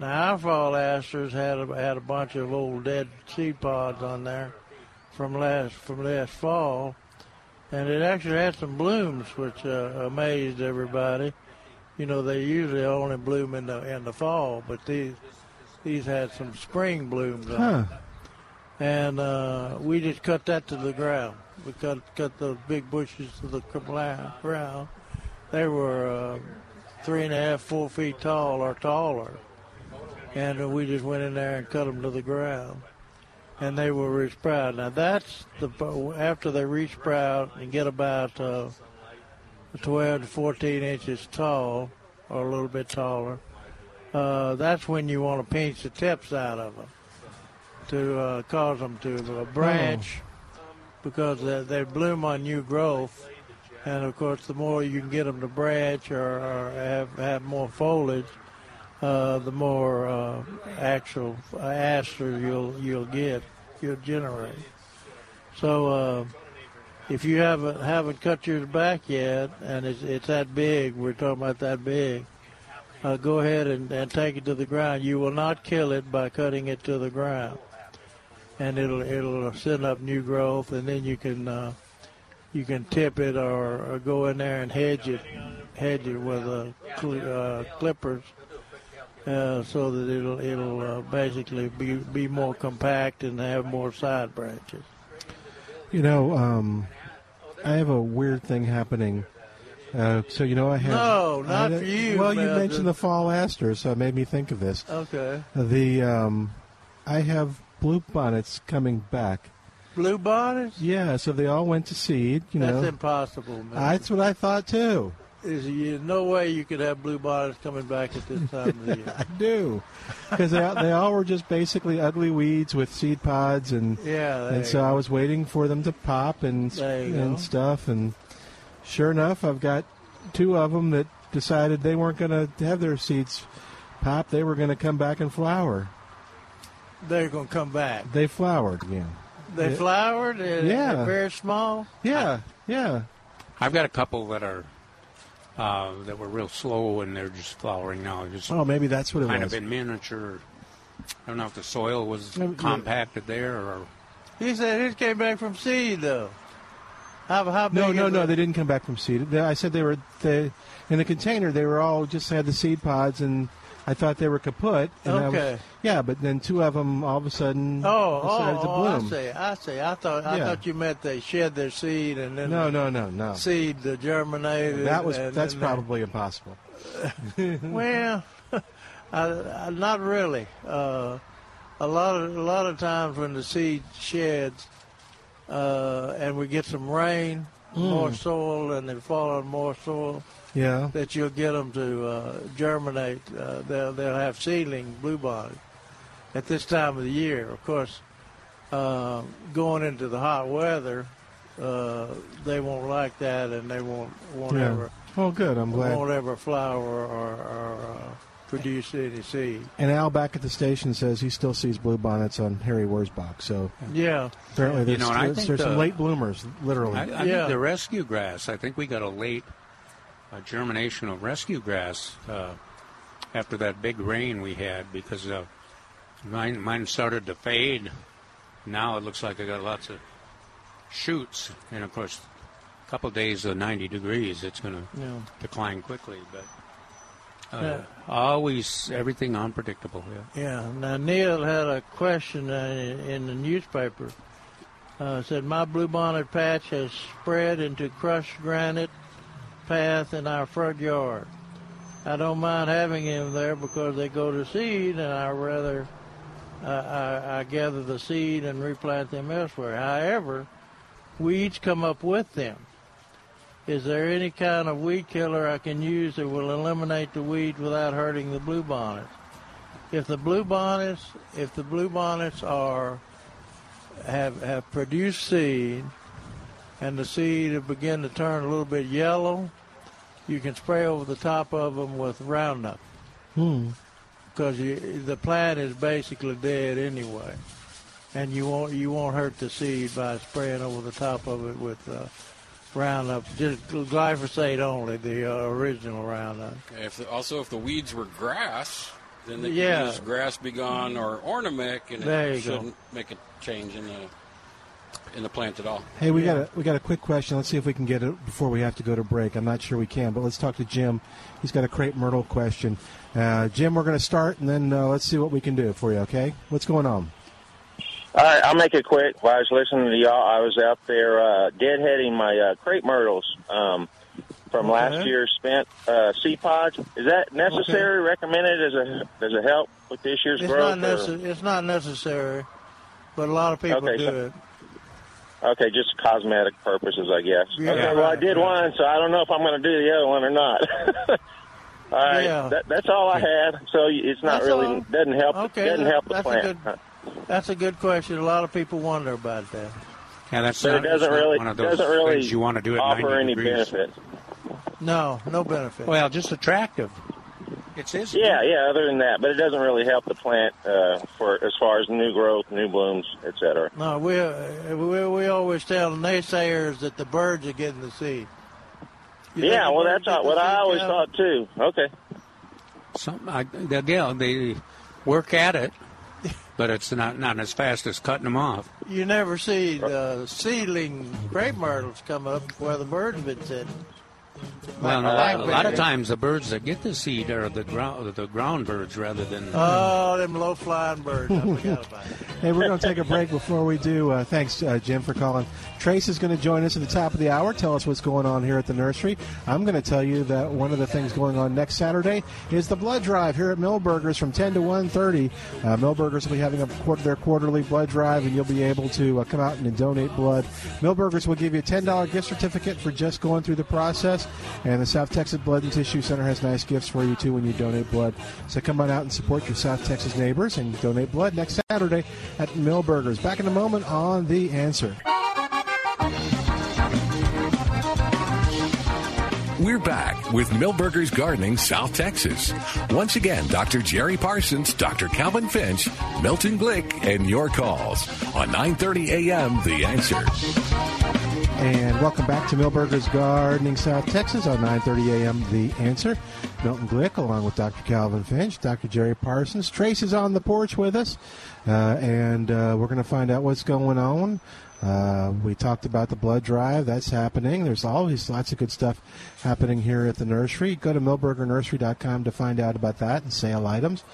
Now, our fall asters had a, had a bunch of old dead seed pods on there from last from last fall, and it actually had some blooms, which uh, amazed everybody. You know, they usually only bloom in the in the fall, but these these had some spring blooms on. And uh, we just cut that to the ground. We cut cut those big bushes to the ground. They were uh, three and a half, four feet tall or taller, and we just went in there and cut them to the ground and they will resprout. Now that's the after they resprout and get about uh, 12 to 14 inches tall, or a little bit taller. Uh, that's when you want to pinch the tips out of them to uh, cause them to uh, branch oh. because they, they bloom on new growth. And of course, the more you can get them to branch or, or have, have more foliage, uh, the more uh, actual aster you'll you'll get, you'll generate. So uh, if you haven't haven't cut yours back yet, and it's it's that big, we're talking about that big. Uh, go ahead and, and take it to the ground. You will not kill it by cutting it to the ground, and it'll it'll send up new growth, and then you can uh, you can tip it or, or go in there and hedge it, hedge it with uh, cl- uh, clippers uh, so that it'll it'll uh, basically be be more compact and have more side branches. You know, um, I have a weird thing happening. Uh, so you know, I have no, not I, for you. Well, you mentioned the fall aster, so it made me think of this. Okay. The um, I have blue bonnets coming back. Blue bonnets? Yeah, so they all went to seed. You That's know, impossible, man. That's what I thought too. Is you no way you could have blue bonnets coming back at this time of the year. I do, because they, they all were just basically ugly weeds with seed pods, and Yeah, and so you I was waiting for them to pop and and go. stuff, and sure enough, I've got two of them that decided they weren't going to have their seeds pop; they were going to come back and flower. They're going to come back. They flowered again. They Yeah. flowered. And Yeah. They're very small. Yeah, yeah. I've got a couple that are uh, that were real slow and they're just flowering now. Just Oh, maybe that's what it kind was. Kind of in miniature. I don't know if the soil was Yeah, yeah. compacted there or. He said his came back from seed though. How how big? No, no, is no. it? They didn't come back from seed. They- I said they were they, in the container. They were all just had the seed pods, and I thought they were kaput. And I was- Okay. yeah, but then two of them all of a sudden Oh, decided oh, to oh, I bloom. see. I see. I thought I Yeah. thought you meant they shed their seed and then No, no, no, no. seed the germinated. That was and that's they- probably impossible. well, I, I, not really. Uh, a lot of a lot of times when the seed sheds, uh, and we get some rain, Mm. more soil, and they fall on more soil, Yeah. that you'll get them to uh, germinate. Uh, they'll they'll have seedling bluebonnet at this time of the year. Of course, uh, going into the hot weather, uh, they won't like that, and they won't won't Yeah. ever Well, good. I'm glad. won't ever flower or, or uh, produce any seed. And Al back at the station says he still sees bluebonnets on Harry Wurzbach. So Yeah. apparently You there's, know, and I there's, think there's some late bloomers, literally. I, I think the rescue grass. I think we got a late uh, germination of rescue grass uh, after that big rain we had because uh, mine mine started to fade. Now it looks like I got lots of shoots, and of course, a couple days of 90 degrees, it's going to Yeah. decline quickly. But uh, Yeah. always everything unpredictable. Yeah. Yeah. Now Neil had a question uh, in the newspaper. Uh, said my bluebonnet patch has spread into crushed granite path in our front yard. I don't mind having them there because they go to seed, and I rather uh, I, I gather the seed and replant them elsewhere. However, weeds come up with them. Is there any kind of weed killer I can use that will eliminate the weeds without hurting the bluebonnets? If the bluebonnets, if the bluebonnets are have have produced seed, and the seed have begun to turn a little bit yellow, you can spray over the top of them with Roundup Hmm. because you, the plant is basically dead anyway, and you won't you won't hurt the seed by spraying over the top of it with uh, Roundup, just glyphosate only, the uh, original Roundup. Okay, If the, also if the weeds were grass, then they Yeah. could use Grass-B-Gon or Ornamec, and There it shouldn't make a change in the in the plant at all. Hey, we got a we got a quick question. Let's see if we can get it before we have to go to break. I'm not sure we can, but let's talk to Jim. He's got a crepe myrtle question. Uh, Jim, we're going to start, and then uh, let's see what we can do for you. Okay, what's going on? All right, I'll make it quick. While I was listening to y'all, I was out there uh, deadheading my uh, crepe myrtles um, from last Okay. year's spent uh, seed pods. Is that necessary? Recommended as a does it help with this year's It's growth? not or- necessary. It's not necessary, but a lot of people Okay, do so- it. Okay, just cosmetic purposes, I guess. Yeah, okay, well, I did right. one, so I don't know if I'm going to do the other one or not. all right, Yeah. that, that's all I had. So it's not That's really all. doesn't help Okay, doesn't help the that's a plant. good- That's a good question. A lot of people wonder about that. Yeah, that's But not, it doesn't it's really one of those doesn't really you want to do at offer any degrees. benefit. No, no benefit. Well, just attractive. It's his. Yeah, yeah. Other than that, but it doesn't really help the plant uh, for as far as new growth, new blooms, etc. No, we, uh, we we always tell naysayers that the birds are getting the seed. You Yeah, well, that's get not what I always Calvin? thought too. Okay. Some, I, again, they work at it, but it's not not as fast as cutting them off. You never see the seedling crepe myrtles come up where the birds have been sitting. Well, a, lot, a lot of times the birds that get the seed are the ground the ground birds rather than. Oh, them low flying birds! I forgot about it. Hey, we're going to take a break before we do. Uh, thanks, uh, Jim, for calling. Trace is going to join us at the top of the hour. Tell us what's going on here at the nursery. I'm going to tell you that one of the things going on next Saturday is the blood drive here at Milberger's from 10 to 1:30. Uh, Milberger's will be having a quarter, their quarterly blood drive, and you'll be able to uh, come out and donate blood. Milberger's will give you a $10 gift certificate for just going through the process, and the South Texas Blood and Tissue Center has nice gifts for you too when you donate blood. So come on out and support your South Texas neighbors and donate blood next Saturday at Milberger's. Back in a moment on The Answer. We're back with Milberger's Gardening, South Texas. Once again, Dr. Jerry Parsons, Dr. Calvin Finch, Milton Glick, and your calls on 9:30 a.m. The Answer. And welcome back to Milberger's Gardening, South Texas on 9:30 a.m. The Answer. Milton Glick, along with Dr. Calvin Finch, Dr. Jerry Parsons. Trace is on the porch with us, uh, and uh, we're going to find out what's going on. Uh, we talked about the blood drive. That's happening. There's always lots of good stuff happening here at the nursery. Go to milbergernursery.com to find out about that and sale items.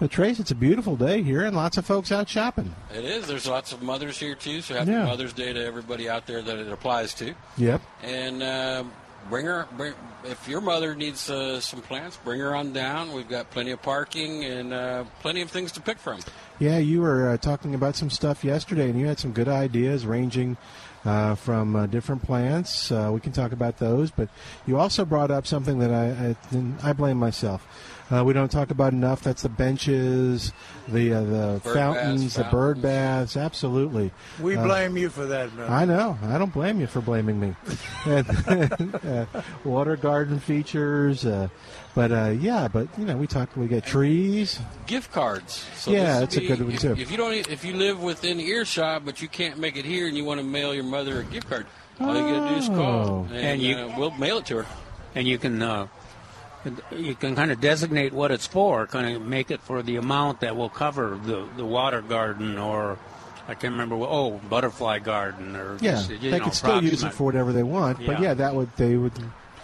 But Trace, it's a beautiful day here, and lots of folks out shopping. It is. There's lots of mothers here too. So happy Yeah. Mother's Day to everybody out there that it applies to. Yep. And um bring her. Bring, if your mother needs uh, some plants, bring her on down. We've got plenty of parking and uh, plenty of things to pick from. Yeah, you were uh, talking about some stuff yesterday, and you had some good ideas ranging uh, from uh, different plants. Uh, we can talk about those, but you also brought up something that I I, I blame myself. Uh, we don't talk about enough. That's the benches, the uh, the Bird fountains, baths, the bird baths. Absolutely. We Uh, blame you for that, man. I know. I don't blame you for blaming me. And, uh, water garden features, uh, but uh, yeah, but you know, we talk. We get trees. Gift cards. So Yeah, this would that's a good one, if, too. If you don't, e, if you live within earshot, but you can't make it here, and you want to mail your mother a gift card, all you got to do is call, Oh. and, And you- uh, we'll mail it to her. and you can uh, you can kind of designate what it's for, kind of make it for the amount that will cover the the water garden or I can't remember what oh butterfly garden or Yeah, just, you they know, can still use it for whatever they want. But Yeah. yeah, that would they would.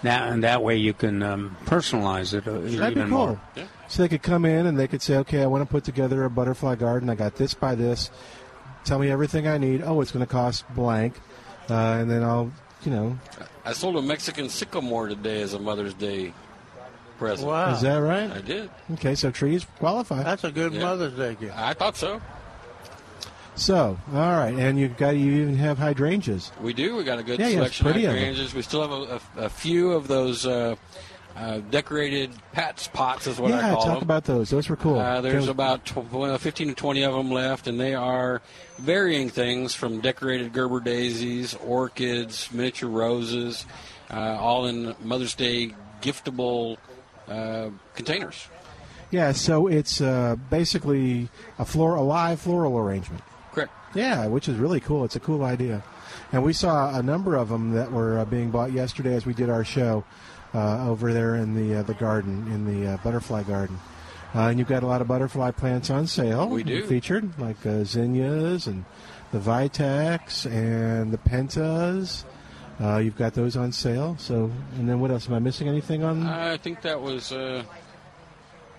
that and that way you can um, personalize it uh, That'd be cool. more. So they could come in and they could say, okay, I want to put together a butterfly garden. I got this by this. Tell me everything I need. Oh, it's going to cost blank, uh, and then I'll, you know, I sold a Mexican sycamore today as a Mother's Day present. Wow. is that right? I did. Okay, so trees qualify. That's a good Yeah. Mother's Day gift. I thought so. So, all right, and you've got you even have hydrangeas. We do. We got a good Yeah, yeah, it's selection of pretty of 'em. hydrangeas. We still have a, a, a few of those uh, uh, decorated patch pots, is what I yeah, call talk them. about those. Those were cool. Uh, there's Those- about tw- 15 to 20 of them left, and they are varying things from decorated Gerber daisies, orchids, miniature roses, uh, all in Mother's Day giftable uh, containers. yeah. So it's uh, basically a floor, a live floral arrangement. Correct. Yeah, which is really cool. It's a cool idea. And we saw a number of them that were uh, being bought yesterday as we did our show uh, over there in the uh, the garden, in the uh, butterfly garden. Uh, and you've got a lot of butterfly plants on sale. We do. Featured, like uh, zinnias and the Vitex and the Pentas. Uh, you've got those on sale. So, and then what else? Am I missing anything on? I think that was, uh,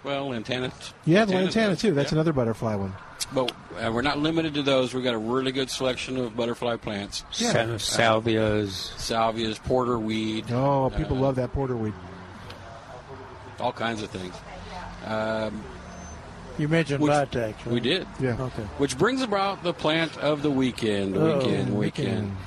well, lantana. yeah, the lantana too. That's another butterfly one. But uh, we're not limited to those. We've got a really good selection of butterfly plants. Sa- salvias, salvias, porterweed. Oh, people uh, love that porterweed. all kinds of things. Um, You mentioned Which- Vitex. right? we did. Yeah. Okay. Which brings about the plant of the weekend, Oh, weekend, weekend. weekend.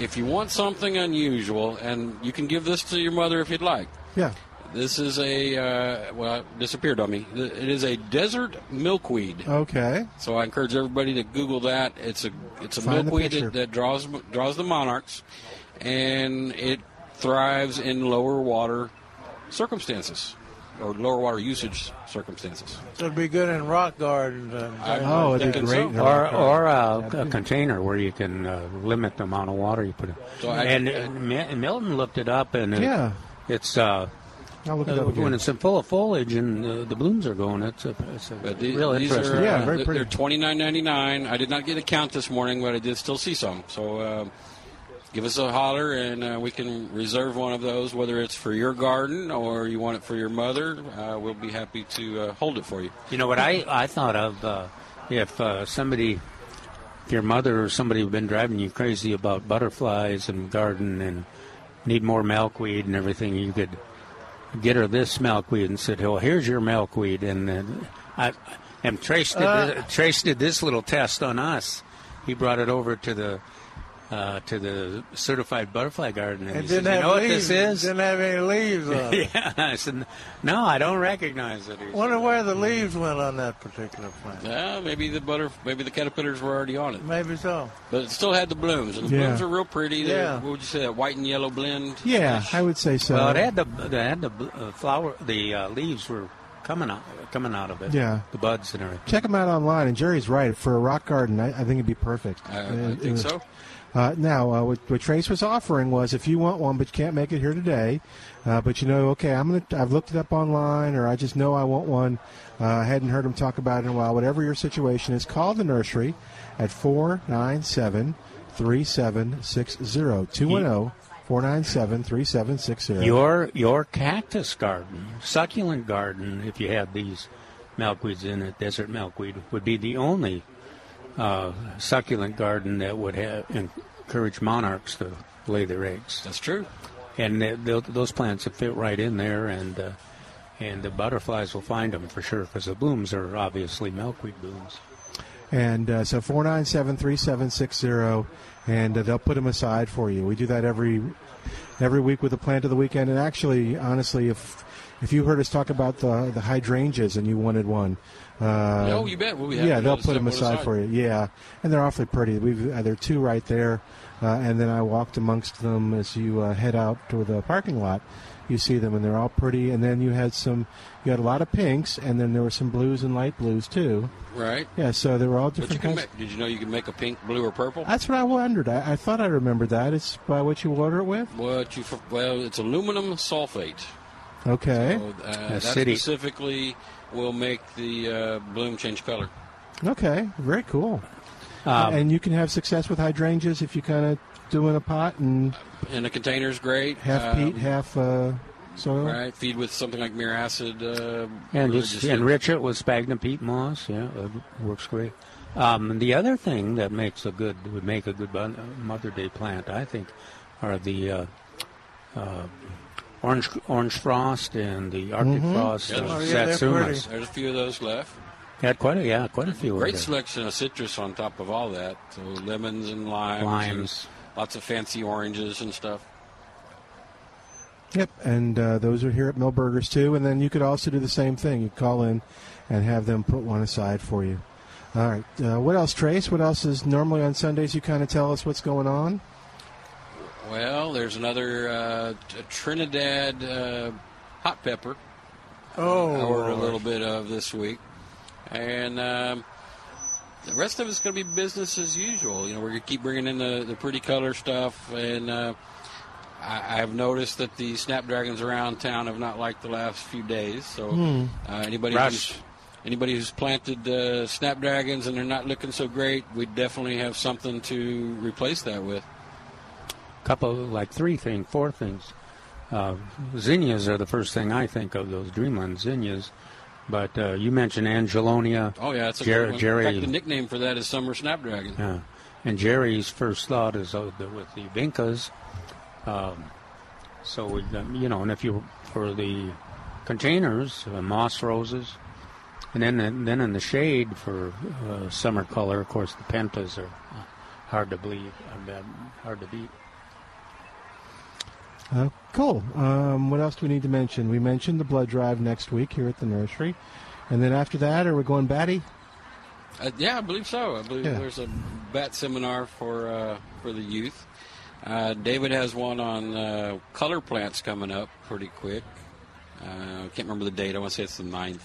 If you want something unusual, and you can give this to your mother if you'd like. Yeah. This is a uh, well, it disappeared on me. It is a desert milkweed. Okay. So I encourage everybody to Google that. It's a it's a Find milkweed that, that draws draws the monarchs, and it thrives in lower water circumstances or lower water usage circumstances. So it'd be good in rock gardens. And I- Oh, it'd be great. so. or or a, a container where you can uh, limit the amount of water you put in. So and, and Mi- Milton looked it up, and it- Yeah. it's uh, I'll look it uh, up again. when it's in full of foliage and uh, the blooms are going. It's a, it's a But the- real these interesting. are, Yeah, uh, very they're- pretty. They're twenty nine ninety nine. I did not get a count this morning, but I did still see some. So uh, give us a holler, and uh, we can reserve one of those. Whether it's for your garden or you want it for your mother, uh, we'll be happy to uh, hold it for you. You know what I, I thought of uh, if uh, somebody, if your mother or somebody had been driving you crazy about butterflies and garden and need more milkweed and everything, you could get her this milkweed and said, "Well, here's your milkweed." And then I, and Trace did, Uh. Trace did this little test on us. He brought it over to the. Uh, to the certified butterfly garden, and It he didn't says, "You have know what leaves. this is?" Didn't have any leaves on it. yeah, I said, "No, I don't recognize it." He said, Wonder where the leaves went on that particular plant. Yeah, maybe the butter, maybe the caterpillars were already on it, Maybe so. but it still had the blooms, and the Yeah. blooms are real pretty. They're, Yeah. What would you say? A white and yellow blend. Yeah, I would say so. Well, it had the they had the uh, flower, the uh, leaves were coming out coming out of it. Yeah. the buds and everything. Check them out online, and Jerry's right. For a rock garden, I, I think it'd be perfect. I, I think so. Uh, now, uh, what, what Trace was offering was if you want one, but you can't make it here today, uh, but you know, okay, I'm gonna, I've looked it up online, or I just know I want one. Uh, I hadn't heard him talk about it in a while. Whatever your situation is, call the nursery at 497 3760. 210 497 3760. Your your cactus garden, succulent garden, if you had these milkweeds in it, desert milkweed would be the only uh, succulent garden that would have encourage monarchs to lay their eggs. That's true. And th- th- those plants will fit right in there, and uh, and the butterflies will find them for sure because the blooms are obviously milkweed blooms. And uh, so 497 3760, and uh, they'll put them aside for you. We do that every every week with the plant of the weekend. And actually, honestly, if if you heard us talk about the the hydrangeas and you wanted one, uh, Oh, you bet. Well, we have yeah, they'll put them aside aside. for you. Yeah, and they're awfully pretty. We've uh, there are two right there, uh, and then I walked amongst them as you uh, head out to the parking lot. You see them, and they're all pretty. And then you had some, you had a lot of pinks, and then there were some blues and light blues too. Right. Yeah, so they were all different kinds. make, did you know you can make a pink, blue, or purple? That's what I wondered. I, I thought I remembered that. It's by what you order it with. What you well, it's aluminum sulfate. Okay. So, uh, that specifically will make the uh, bloom change color. Okay, very cool. Um, and you can have success with hydrangeas if you kind of do in a pot and And container is great. half Um, peat, half uh, soil. Right. Feed with something like Miracid. Uh, And really just enrich it with sphagnum peat moss. Yeah, it works great. Um, and the other thing that makes a good would make a good Mo- Mother Day plant, I think, are the uh, uh, orange orange frost and the Arctic Mm-hmm. frost Yeah, uh, those- yeah, satsumas. There's a few of those left. Yeah, quite a yeah, quite a few. Great selection of citrus on top of all that. So lemons and limes. Limes. and lots of fancy oranges and stuff. Yep, and uh, those are here at Milberger's too. And then you could also do the same thing. You call in and have them put one aside for you. All right. Uh, what else, Trace? What else is normally on Sundays? You kind of tell us what's going on. Well, there's another uh, t- Trinidad uh, hot pepper. Oh, I ordered a little bit of this week, and um, the rest of it's going to be business as usual. You know, we're going to keep bringing in the, the pretty color stuff, and uh, I, I've noticed that the snapdragons around town have not liked the last few days. So Hmm. uh, anybody Rush. who's anybody who's planted uh, snapdragons and they're not looking so great, we definitely have something to replace that with. Couple like three things, four things. Uh, zinnias are the first thing I think of. Those Dreamland zinnias, but uh, you mentioned Angelonia. Oh yeah, it's a Jer- good one. Jerry. Fact, the nickname for that is summer snapdragon. Yeah. And Jerry's first thought is uh, with the Vincas. Um, so, we, um, you know, and if you, for the containers, uh, moss roses, and then then in the shade for uh, summer color, of course, the pentas are uh, hard to believe, uh, hard to beat. Uh, cool. Um, what else do we need to mention? We mentioned the blood drive next week here at the nursery. And then after that, are we going batty? Uh, yeah, I believe so. I believe Yeah. there's a bat seminar for uh, for the youth. Uh, David has one on uh, color plants coming up pretty quick. Uh, I can't remember the date. I want to say it's the 9th.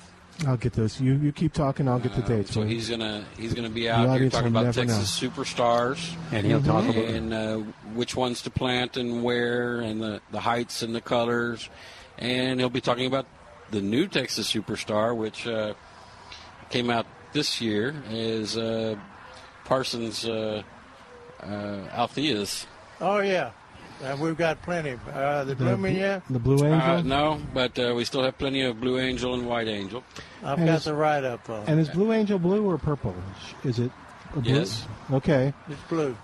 I'll get those. You you keep talking. I'll get the dates. Uh, So for he's gonna he's gonna be out here talking about never Texas superstars, And he'll talk about- and uh, which ones to plant and where, and the the heights and the colors, and he'll be talking about the new Texas superstar, which uh, came out this year, is uh, Parsons uh, uh, Althea's. Oh yeah, and we've got plenty. Uh, the blooming yet? The Blue Angel. Uh, no, but uh, we still have plenty of Blue Angel and White Angel. I've And got the write up on. And it. is Blue Angel blue or purple? Is it blue? Yes. Okay. It's blue.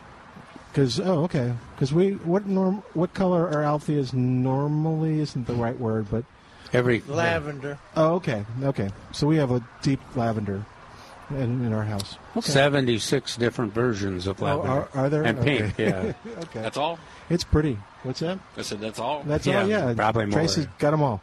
Because oh, okay. Because we what norm what color are Altheas normally isn't the right word, but every Lavender. Oh, okay, okay. So we have a deep lavender in, in our house. Okay. 76 different versions of Oh, lavender. are, are there? And pink, yeah. okay. That's all. It's pretty. What's that? I said that's all. That's all. Yeah, probably more. Tracy's got them all.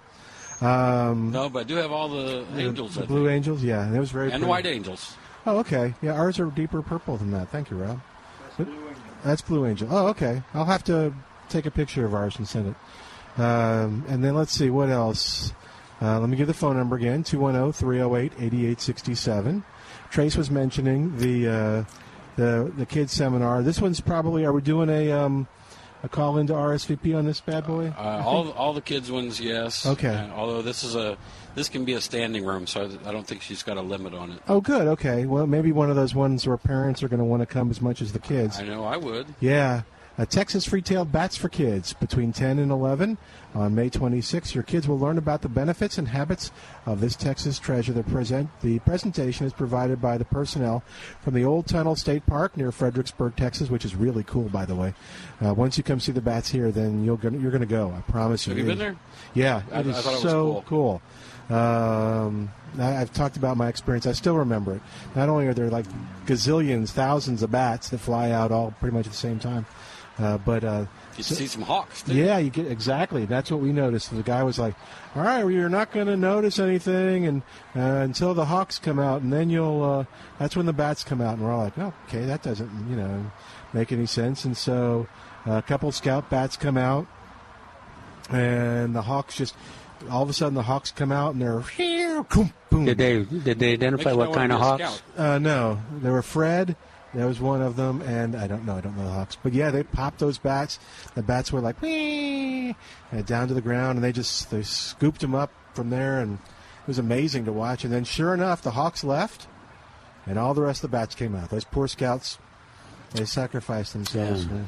Um, No, but I do have all the angels. the I blue angels. Yeah, That was very and pretty. white angels. Oh, okay. Yeah, ours are deeper purple than that. Thank you, Rob. That's But- That's Blue Angel. Oh, okay. I'll have to take a picture of ours and send it. Um, and then let's see, what else? Uh, let me give the phone number again 210 308 8867. Trace was mentioning the, uh, the the kids seminar. This one's probably, are we doing a, um, a call into RSVP on this bad boy? Uh, all all the kids ones, yes. Okay. Although this is a this can be a standing room, so I, I don't think she's got a limit on it. Oh, good. Okay. Well, maybe one of those ones where parents are going to want to come as much as the kids. I know I would. Yeah. Uh, Texas Free-Tailed Bats for Kids between 10 and 11 on May 26th. Your kids will learn about the benefits and habits of this Texas treasure. The, present, the presentation is provided by the personnel from the Old Tunnel State Park near Fredericksburg, Texas, which is really cool, by the way. Uh, once you come see the bats here, then you'll go, you're going to go. I promise you. Have you been there? Yeah, I- it is I thought it was so cool. Um, I, I've talked about my experience. I still remember it. Not only are there like gazillions, thousands of bats that fly out all pretty much at the same time, uh, but uh, You see some hawks. Too. yeah, you get exactly. That's what we noticed. The guy was like, "All right, well, you're not going to notice anything, and uh, until the hawks come out, and then you'll. Uh, that's when the bats come out." And we're all like, "Oh, okay, that doesn't, you know, make any sense." And so, uh, a couple scout bats come out, and the hawks just. All of a sudden, the hawks come out, and they're here, boom, boom. Did they did they identify what kind of hawks? Uh, no, they were Fred. That was one of them, and I don't know. I don't know the Hawks, but yeah, they popped those bats. The bats were like Wee! and down to the ground, and they just they scooped them up from there, and it was amazing to watch. And then, sure enough, the Hawks left, and all the rest of the bats came out. Those poor scouts, they sacrificed themselves. man.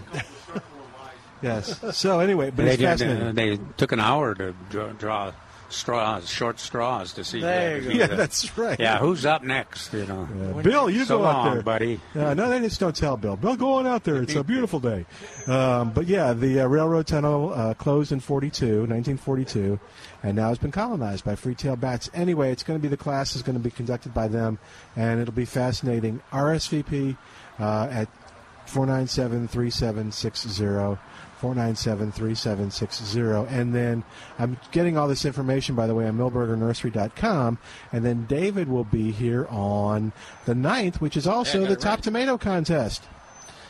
yes. So anyway, but they, it's did- fascinating. Uh, they took an hour to draw, draw straws, short straws to see. There you go. Yeah, that's right. Yeah, who's up next? You know, Bill, you so go long, out there, buddy. Uh, no, they just don't tell Bill. Bill, go on out there. It's a beautiful day. Um, but yeah, the uh, railroad tunnel uh, closed in 42, 1942, and now it's been colonized by free-tailed bats. Anyway, it's going to be the class is going to be conducted by them, and it'll be fascinating. RSVP uh, at 497-3760. 497-3760. And then I'm getting all this information, by the way, on milbergernursery.com. And then David will be here on the 9th, which is also Yeah, the it Top. Tomato Contest.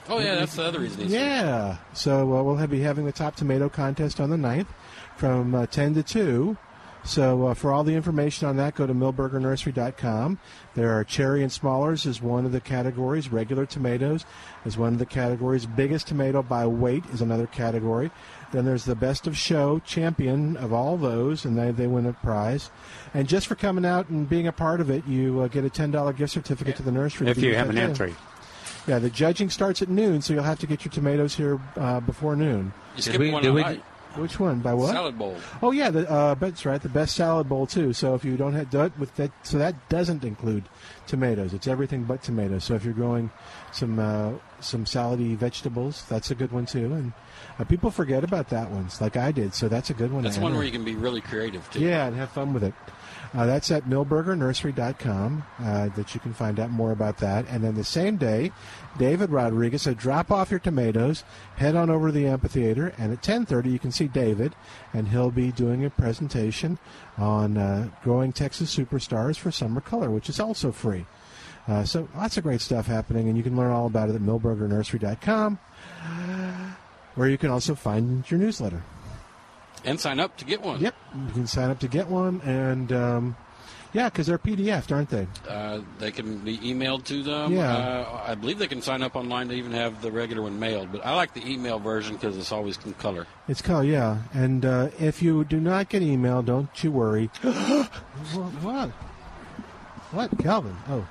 Oh yeah, that's the other reason. he's here. Yeah. So uh, we'll have, be having the Top Tomato Contest on the 9th from uh, 10 to 2. So uh, for all the information on that, go to milbergernursery.com. There are cherry and smallers is one of the categories. Regular tomatoes is one of the categories. Biggest tomato by weight is another category. Then there's the best of show champion of all those, and they, they win a prize. And just for coming out and being a part of it, you uh, get a $10 gift certificate to the nursery. If you have an day. entry. Yeah, the judging starts at noon, so you'll have to get your tomatoes here uh, before noon. You skipped one tonight. Which one? By what? Salad bowl. Oh yeah, the, uh, that's right. The best salad bowl too. So if you don't have do with that, so that doesn't include tomatoes. It's everything but tomatoes. So if you're growing some uh, some salady vegetables, that's a good one too. And uh, people forget about that one, like I did. So that's a good one. That's one where you can be really creative too. Yeah, and have fun with it. Uh, that's at milbergernursery.com uh, that you can find out more about that. And then the same day, David Rodriguez said, drop off your tomatoes, head on over to the amphitheater, and at 10.30 you can see David, and he'll be doing a presentation on uh, growing Texas superstars for summer color, which is also free. Uh, so lots of great stuff happening, and you can learn all about it at milbergernursery.com, where you can also find your newsletter. And sign up to get one. Yep, you can sign up to get one, and um, yeah, because they're PDF, aren't they? Uh, they can be emailed to them. Yeah. Uh, I believe they can sign up online to even have the regular one mailed. But I like the email version because it's always in color. It's color, yeah, and uh, if you do not get email, don't you worry. what? What, Calvin? Oh,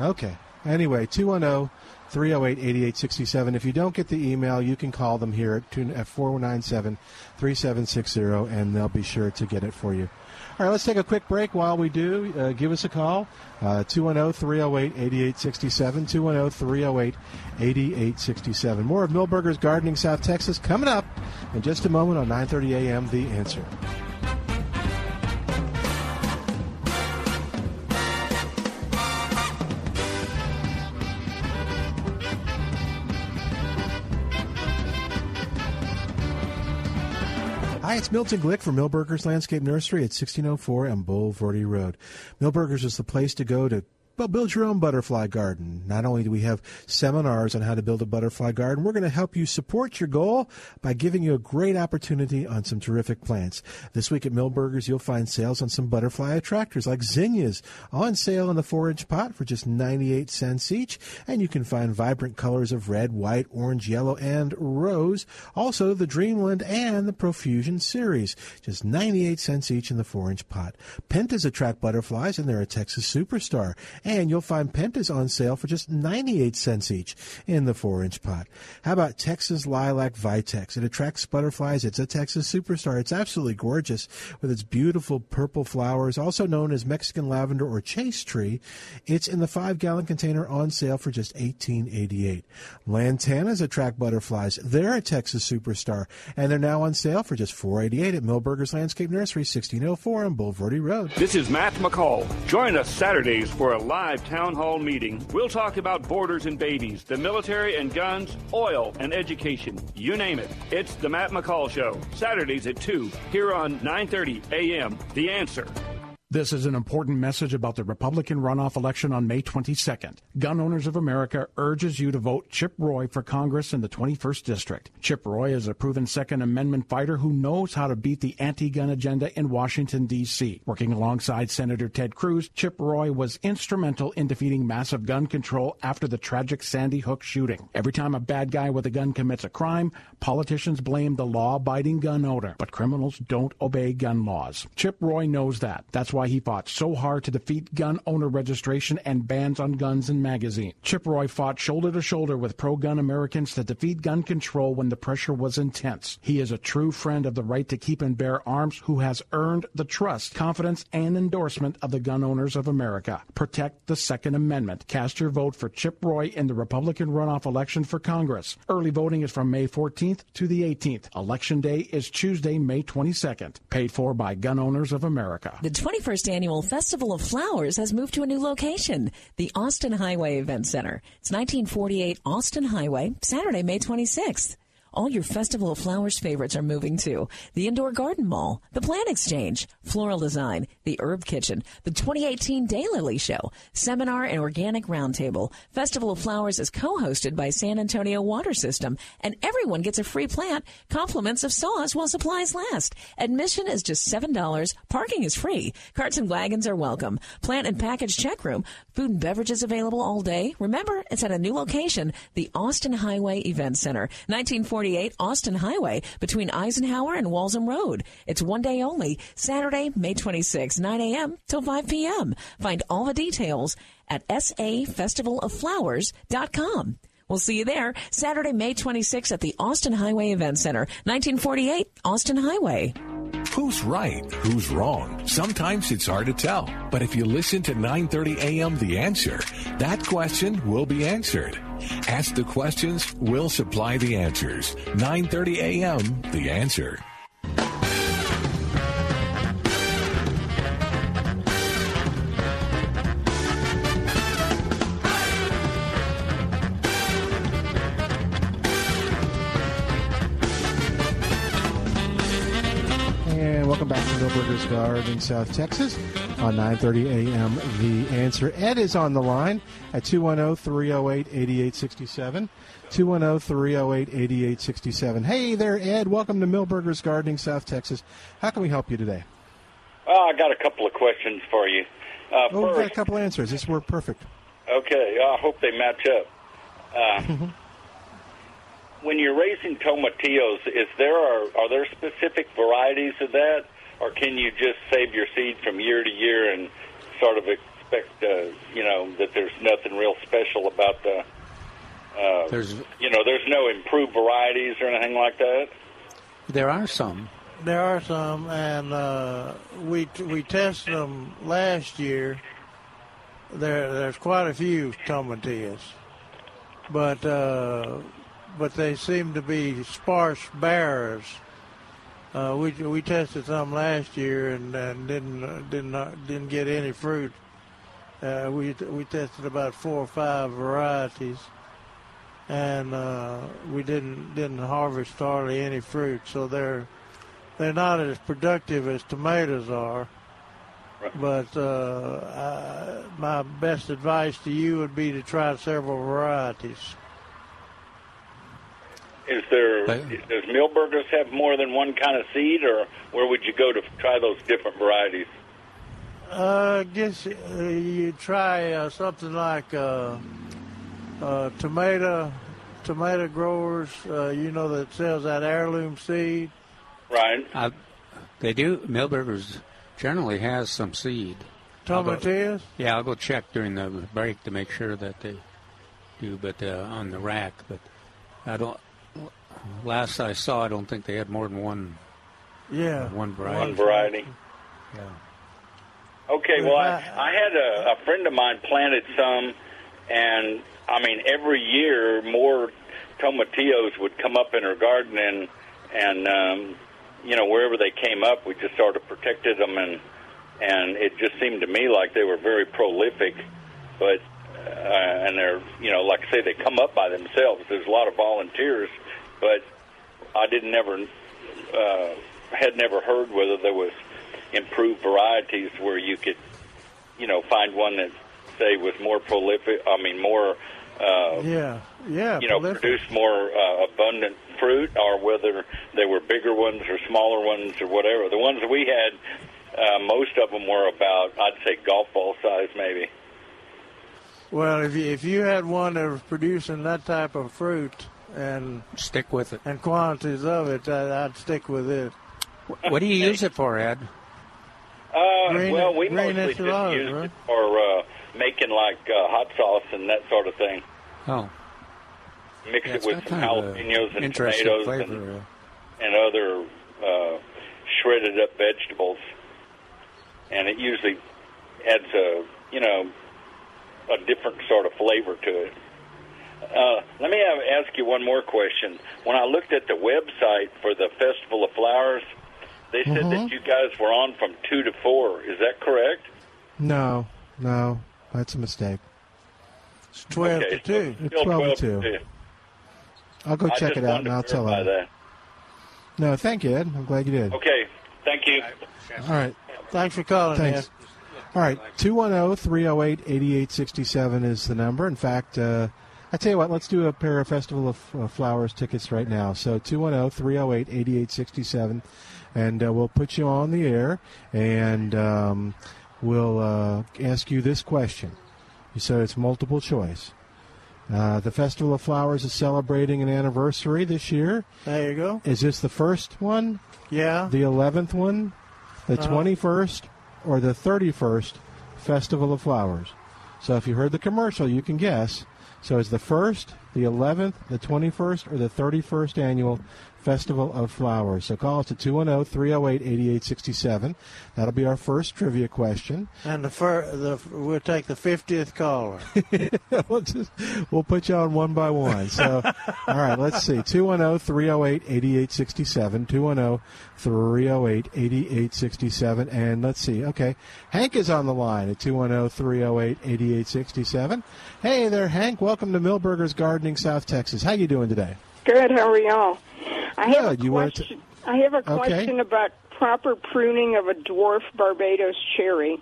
okay. Anyway, 210 308 8867. If you don't get the email, you can call them here at 497 3760 and they'll be sure to get it for you. All right, let's take a quick break. While we do, uh, give us a call uh, 210 308 8867. 210 308 8867. More of Milberger's Gardening South Texas coming up in just a moment on 9:30 a.m. The Answer. Hi, it's Milton Glick from Milberger's Landscape Nursery at 1604 on Bulverde Road. Milberger's is the place to go to well, build your own butterfly garden. Not only do we have seminars on how to build a butterfly garden, we're going to help you support your goal by giving you a great opportunity on some terrific plants. This week at Milberger's, you'll find sales on some butterfly attractors like zinnias on sale in the four inch pot for just 98 cents each. And you can find vibrant colors of red, white, orange, yellow, and rose. Also, the Dreamland and the Profusion series, just 98 cents each in the four inch pot. Pentas attract butterflies and they're a Texas superstar. And you'll find Pentas on sale for just 98 cents each in the 4 inch pot. How about Texas Lilac Vitex? It attracts butterflies. It's a Texas superstar. It's absolutely gorgeous with its beautiful purple flowers, also known as Mexican lavender or chaste tree. It's in the 5 gallon container on sale for just 18.88. Lantanas attract butterflies. They're a Texas superstar, and they're now on sale for just 4.88 at Milberger's Landscape Nursery, 1604 on Bulverde Road. This is Matt McCall. Join us Saturdays for a live town hall meeting. We'll talk about borders and babies, the military and guns, oil and education. You name it. It's the Matt McCall Show. Saturdays at 2 here on 9:30 a.m. The Answer. This is an important message about the Republican runoff election on May 22nd. Gun Owners of America urges you to vote Chip Roy for Congress in the 21st District. Chip Roy is a proven Second Amendment fighter who knows how to beat the anti-gun agenda in Washington, D.C. Working alongside Senator Ted Cruz, Chip Roy was instrumental in defeating massive gun control after the tragic Sandy Hook shooting. Every time a bad guy with a gun commits a crime, politicians blame the law-abiding gun owner, but criminals don't obey gun laws. Chip Roy knows that. That's why he fought so hard to defeat gun owner registration and bans on guns and magazines. Chip Roy fought shoulder to shoulder with pro gun Americans to defeat gun control when the pressure was intense. He is a true friend of the right to keep and bear arms who has earned the trust, confidence, and endorsement of the gun owners of America. Protect the Second Amendment. Cast your vote for Chip Roy in the Republican runoff election for Congress. Early voting is from May 14th to the 18th. Election day is Tuesday, May 22nd. Paid for by Gun Owners of America. The 21st annual Festival of Flowers has moved to a new location, the Austin Highway Event Center. It's 1948 Austin Highway, Saturday, May 26th. All your Festival of Flowers favorites are moving to the Indoor Garden Mall, the Plant Exchange, Floral Design, the Herb Kitchen, the 2018 Daylily Show, Seminar and Organic Roundtable. Festival of Flowers is co-hosted by San Antonio Water System, and everyone gets a free plant, compliments of saws while supplies last. Admission is just $7. Parking is free. Carts and wagons are welcome. Plant and package check room. Food and beverages available all day. Remember, it's at a new location, the Austin Highway Event Center, 1948 Austin Highway between Eisenhower and Walzem Road. It's one day only, Saturday, May 26, 9 a.m. till 5 p.m. Find all the details at safestivalofflowers.com. We'll see you there Saturday, May 26 at the Austin Highway Event Center, 1948 Austin Highway. Who's right? Who's wrong? Sometimes it's hard to tell. But if you listen to 9:30 a.m. The Answer, that question will be answered. Ask the questions, we'll supply the answers. 9:30 a.m. The Answer. And welcome back to Milberger's Garden, South Texas on 9:30 a.m. The Answer. Ed is on the line at 210-308-8867. 210-308-8867. Hey there, Ed. Welcome to Milberger's Gardening, South Texas. How can we help you today? Well, I got a couple of questions for you. Uh, oh, we've got a first, couple answers. This worked perfect. okay, I hope they match up. Uh, when you're raising tomatillos, is there are, are there specific varieties of that, or can you just save your seed from year to year and sort of expect, uh, you know, that there's nothing real special about the, uh, There's you know, there's no improved varieties or anything like that? there are some. There are some, and uh, we we tested them last year. There, there's quite a few tomatillas, but uh, but they seem to be sparse bearers. Uh, we we tested some last year and, and didn't uh, didn't uh, didn't get any fruit. Uh, we we tested about four or five varieties, and uh, we didn't didn't harvest hardly any fruit. So they're they're not as productive as tomatoes are. But uh, I, my best advice to you would be to try several varieties. Is there does Milberger's have more than one kind of seed, or where would you go to try those different varieties? Uh, I guess uh, you try uh, something like uh, uh, tomato tomato growers. Uh, you know that sells that heirloom seed. Right. Uh, they do. Milberger's generally has some seed. I'll go- Tomatillos? Yeah, I'll go check during the break to make sure that they do, but uh, on the rack. But I don't. Last I saw, I don't think they had more than one. Yeah. One variety. One variety. Yeah. Okay, well, I, I had a, a friend of mine planted some, and I mean, every year more tomatillos would come up in her garden, and and um, you know wherever they came up, we just sort of protected them, and and it just seemed to me like they were very prolific, but uh, and they're you know like I say they come up by themselves. There's a lot of volunteers, but I didn't never uh, had never heard whether there was improved varieties where you could, you know, find one that say was more prolific. I mean, more, uh, Yeah, yeah. you know, prolific. produced more uh, abundant fruit, or whether they were bigger ones or smaller ones or whatever. The ones we had, uh, most of them were about, I'd say, golf ball size, maybe. Well, if you, if you had one that was producing that type of fruit and stick with it and quantities of it, I, I'd stick with it. What do you use it for, Ed? Uh, Green- well, we green mostly just enchiladas, used right? it for uh, making like uh, hot sauce and that sort of thing. Oh, Mix Yeah, it with got some kind of a jalapenos and tomatoes flavor. and, uh, and other uh, shredded up vegetables, and it usually adds a you know a different sort of flavor to it. Uh, let me have, ask you one more question. When I looked at the website for the Festival of Flowers, they said Mhm. that you guys were on from two to four. Is that correct? No, no, that's a mistake. It's 12 Okay, to 2. It's 12 to 2. I'll go I check it out and I'll tell verify That. No, thank you, Ed. I'm glad you did. Okay, thank you. All right. Thanks for calling, Thanks. Ed. All right, 210 308 8867 is the number. In fact, uh, I tell you what, let's do a pair of Festival of uh, Flowers tickets right now. So oh, 210 308 8867, and uh, we'll put you on the air and um, we'll uh, ask you this question. You said it's multiple choice. Uh, the Festival of Flowers is celebrating an anniversary this year. There you go. Is this the first one? Yeah. The 11th one? The Uh-huh. 21st? Or the 31st Festival of Flowers? So if you heard the commercial, you can guess. So it's the 1st, the 11th, the 21st, or the 31st annual Festival of Flowers. So call us at 210 308 8867. That'll be our first trivia question. And the, fir- the we'll take the 50th caller. we'll, just, we'll put you on one by one. So, all right, let's see. 210 308 8867. 210 308 8867. And let's see. Okay. Hank is on the line at 210 308 8867. Hey there, Hank. Welcome to Milberger's Gardening, South Texas. How you doing today? Good. How are y'all? I have Good. a You wanted to- question. I have a Okay. question about proper pruning of a dwarf Barbados cherry.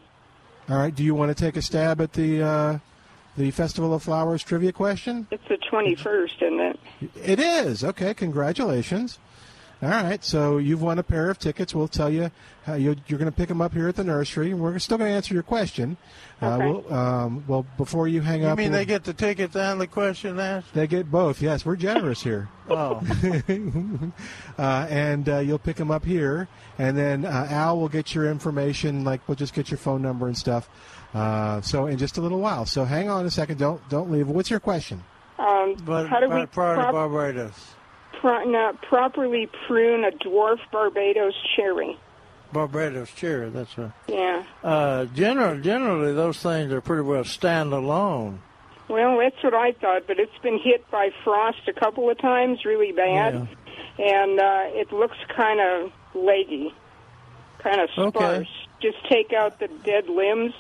All right. Do you want to take a stab at the uh, the Festival of Flowers trivia question? It's the 21st, isn't it? It is. Okay, congratulations. All right, so you've won a pair of tickets. We'll tell you how you, you're going to pick them up here at the nursery. And we're still going to answer your question. Uh, Okay. we'll, um, well, before you hang You up, you mean we'll- they get the tickets and the question asked? they get both. Yes, we're generous here. Oh. uh, and uh, you'll pick them up here, and then uh, Al will get your information. Like we'll just get your phone number and stuff. Uh, so in just a little while. So hang on a second. Don't don't leave. What's your question? Um, But how do we prior to prop- Barbados. Pro- not properly prune a dwarf Barbados cherry? Barbados cherry, that's right. Yeah. Uh, general, generally, those things are pretty well standalone. Well, that's what I thought, but it's been hit by frost a couple of times, really bad, and uh, it looks kind of leggy, kind of sparse. Okay. Just take out the dead limbs,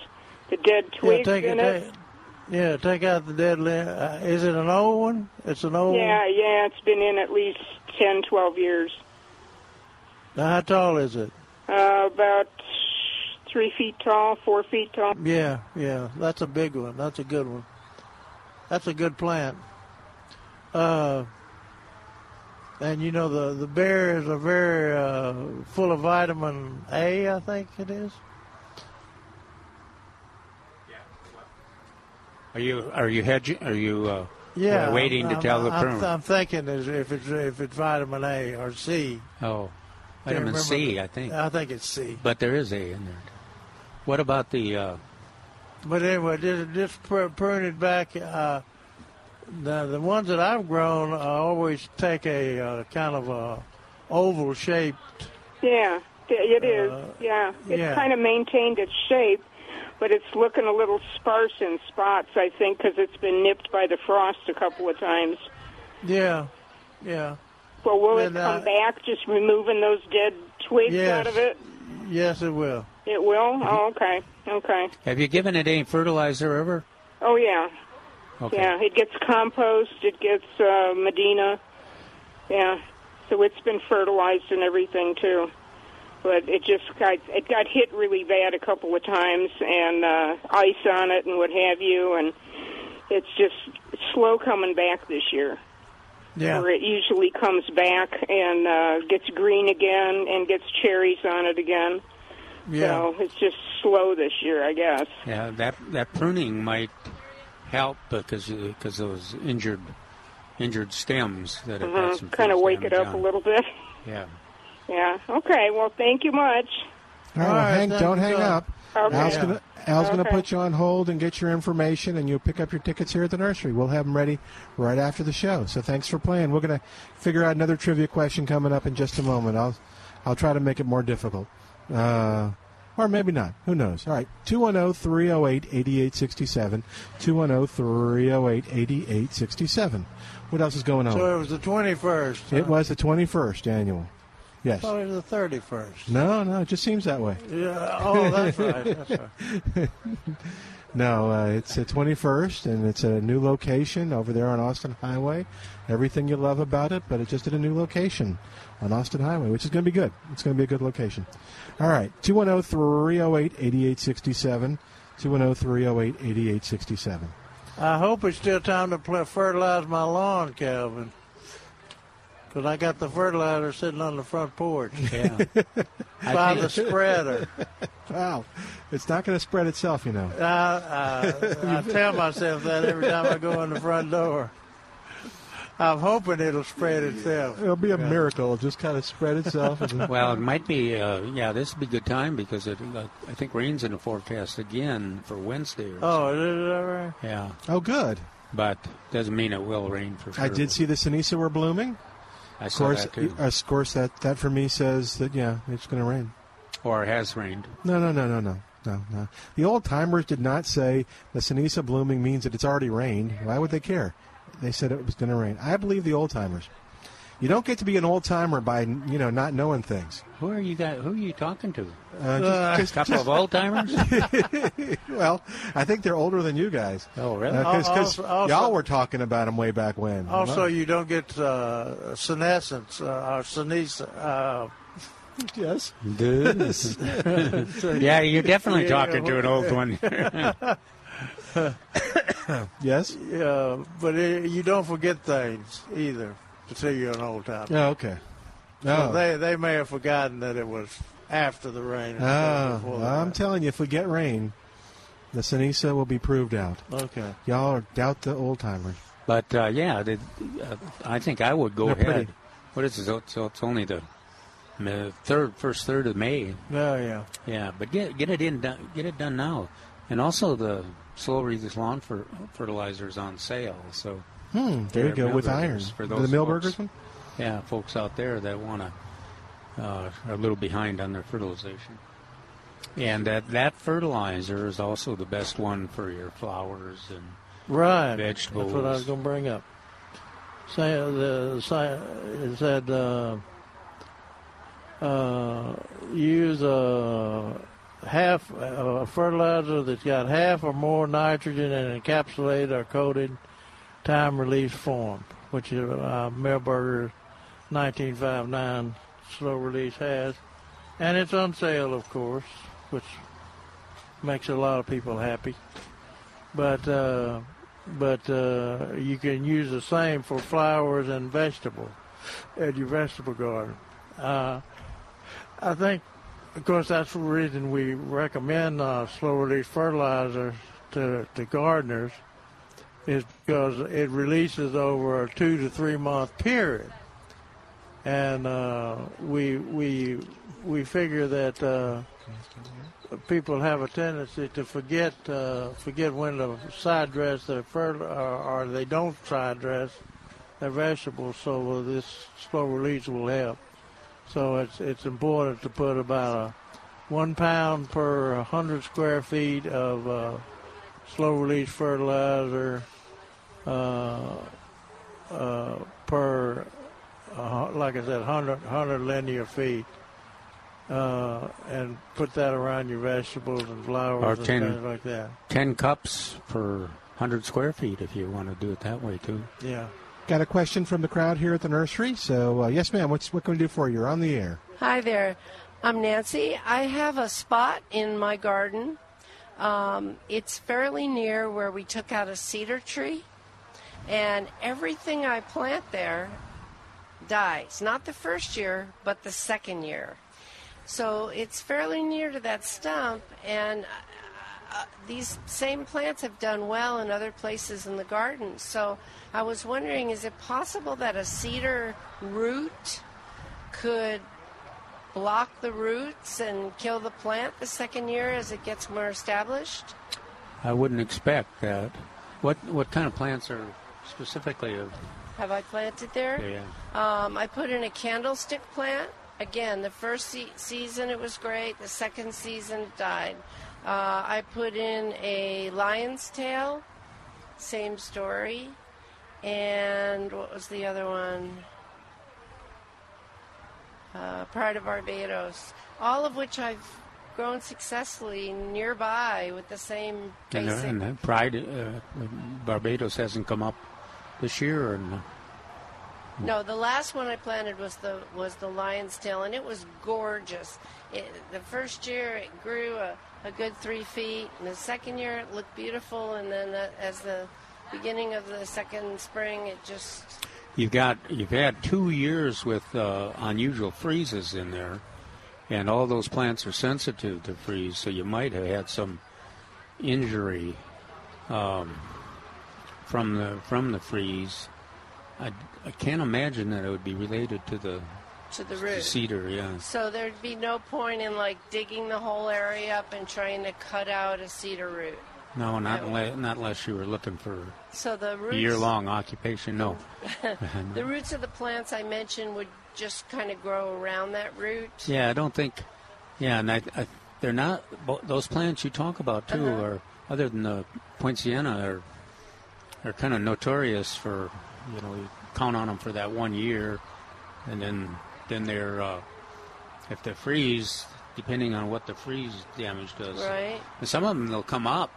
the dead twigs yeah, take in it. it. Take, yeah, take out the dead limb. Uh, is it an old one? It's an old Yeah, one. yeah, it's been in at least ten, twelve years. Now, how tall is it? Uh, about three feet tall, four feet tall. Yeah, yeah, that's a big one. That's a good one. That's a good plant. Uh, and you know the the berries are very uh, full of vitamin A. I think it is. Are you are you hedging? Are you uh, Yeah, waiting to I'm, tell the I'm, prune? I'm thinking if it's if it's vitamin A or C. oh, vitamin C, remember. I think. I think it's C. But there is A in there. What about the uh, But anyway, just, just prune it back. Uh, the the ones that I've grown, I always take a uh, kind of a oval shaped. Yeah, it is. Uh, yeah, it's yeah. kind of maintained its shape, but it's looking a little sparse in spots. I think because it's been nipped by the frost a couple of times. Yeah, yeah. Well, will And, it come uh, back? Just removing those dead twigs Yes. out of it? Yes, it will. It will. Oh, okay. Okay. Have you given it any fertilizer ever? Oh yeah. Okay. Yeah, it gets compost. It gets uh, Medina. Yeah, so it's been fertilized and everything too. But it just got it got hit really bad a couple of times, and uh, ice on it and what have you, and it's just slow coming back this year. Yeah. Where it usually comes back and uh, gets green again and gets cherries on it again. Yeah. So it's just slow this year, I guess. Yeah, that that pruning might help because because those injured injured stems that have had some Kind of wake it up on. a little bit. Yeah. Yeah. Okay. Well, thank you much. All right. All right Hank, don't hang John. up. Okay. Al's gonna Al's gonna Okay. put you on hold and get your information, and you'll pick up your tickets here at the nursery. We'll have them ready right after the show. So thanks for playing. We're gonna figure out another trivia question coming up in just a moment. I'll I'll try to make it more difficult. Uh, or maybe not. Who knows? All right. 210 308 8867. 210 308 8867. What else is going on? So it was the 21st. it was the 21st annual. Yes. Oh, it was the 31st. No, no, it just seems that way. Yeah. Oh, that's right. That's right. no, uh, it's the 21st, and it's a new location over there on Austin Highway. Everything you love about it, but it's just at a new location on Austin Highway, which is going to be good. It's going to be a good location. All right, 210 308 8867. 210 308 8867. I hope it's still time to fertilize my lawn, Calvin. Because I got the fertilizer sitting on the front porch. Yeah. By the spreader. Wow. It's not going to spread itself, you know. I, I, I tell myself that every time I go in the front door. I'm hoping it'll spread itself. It'll be a miracle. It'll just kind of spread itself. Well, it might be. Uh, yeah, this would be a good time because it, uh, I think rain's in the forecast again for Wednesday. Or Oh, is that right? Yeah. Oh, good. But doesn't mean it will rain for sure. I did see the ceniza were blooming. I of course. Of course, that, that for me says that, yeah, it's going to rain. Or it has rained. No, no, no, no, no, no, no. The old timers did not say the ceniza blooming means that it's already rained. Why would they care? They said it was going to rain. I believe the old timers. You don't get to be an old timer by you know not knowing things. Who are you guys? Who are you talking to? Uh, Uh, just, a couple of old timers. well, I think they're older than you guys. Oh, really? Because Also- also- y'all were talking about them way back when. Also, you don't get uh, senescence uh, or senescence. Uh, yes. yeah, you're definitely talking to an old one. yes. Yeah, but it, you don't forget things either to say you're an old time. Oh, okay. So Oh. they they may have forgotten that it was after the rain. instead of Oh, before the I'm rain. telling you, if we get rain, the ceniza will be proved out. Okay. Y'all are doubt the old timers. But uh, yeah, the, uh, I think I would go They're ahead. pretty. What is it? So it's, it's only the third, first third of May. Oh yeah. Yeah, but get get it in, done, get it done now, and also the slow release lawn for fertilizers on sale. So Hmm, there you they're go, with Milberger's irons. for The those Milberger's folks. one? Yeah, folks out there that want to uh, are a little behind on their fertilization. And that that fertilizer is also the best one for your flowers and Right. vegetables. That's what I was going to bring up. Say, the, say, it said uh, uh, use a half a fertilizer that's got half or more nitrogen and encapsulated or coated time release form, which is uh, Milberger 1959 slow release has, and it's on sale, of course, which makes a lot of people happy. But uh, but uh, you can use the same for flowers and vegetables at your vegetable garden. Uh, I think, of course, that's the reason we recommend uh, slow release fertilizer to, to gardeners, is because it releases over a two to three month period. and uh, we we we figure that uh, people have a tendency to forget uh, forget when to side dress their fertile or, or they don't side dress their vegetables. So this slow release will help. So it's it's important to put about a one pound per hundred square feet of uh, slow release fertilizer uh, uh, per, uh, like I said, 100, 100 linear feet. Uh, and put that around your vegetables and flowers Or and 10 things like that. 10 cups per 100 square feet if you want to do it that way, too. Yeah. Got a question from the crowd here at the nursery. So, uh, yes, ma'am. What's, what can we do for you? You're on the air. Hi there. I'm Nancy. I have a spot in my garden. Um, it's fairly near where we took out a cedar tree, and everything I plant there dies. Not the first year, but the second year. So it's fairly near to that stump, and uh, these same plants have done well in other places in the garden. So I was wondering is it possible that a cedar root could block the roots and kill the plant the second year as it gets more established? I wouldn't expect that. What what kind of plants are specifically of? Have I planted there? Yeah. Um, I put in a candlestick plant. Again, the first se- season it was great. The second season it died. Uh, I put in a lion's tail. Same story. And what was the other one? Uh, Pride of Barbados. All of which I've grown successfully nearby with the same And, basic. and uh, Pride, uh, Barbados hasn't come up this year, and No, the last one I planted was the was the lion's tail, and it was gorgeous. It, the first year it grew a, a good three feet, and the second year it looked beautiful, and then uh, as the beginning of the second spring, it just you've got you've had two years with uh, unusual freezes in there, and all those plants are sensitive to freeze, so you might have had some injury um, from the from the freeze. I, I can't imagine that it would be related to the to the root. cedar. Yeah. So there'd be no point in like digging the whole area up and trying to cut out a cedar root. No, not unless, not unless you were looking for So the a roots, year-long occupation. No. the roots of the plants I mentioned would just kind of grow around that root. Yeah, I don't think. Yeah, and I, I, they're not those plants you talk about too. Uh-huh. Are other than the poinciana are are kind of notorious for you know you count on them for that one year, and then then they're uh, if they freeze, depending on what the freeze damage does. Right. And some of them they'll come up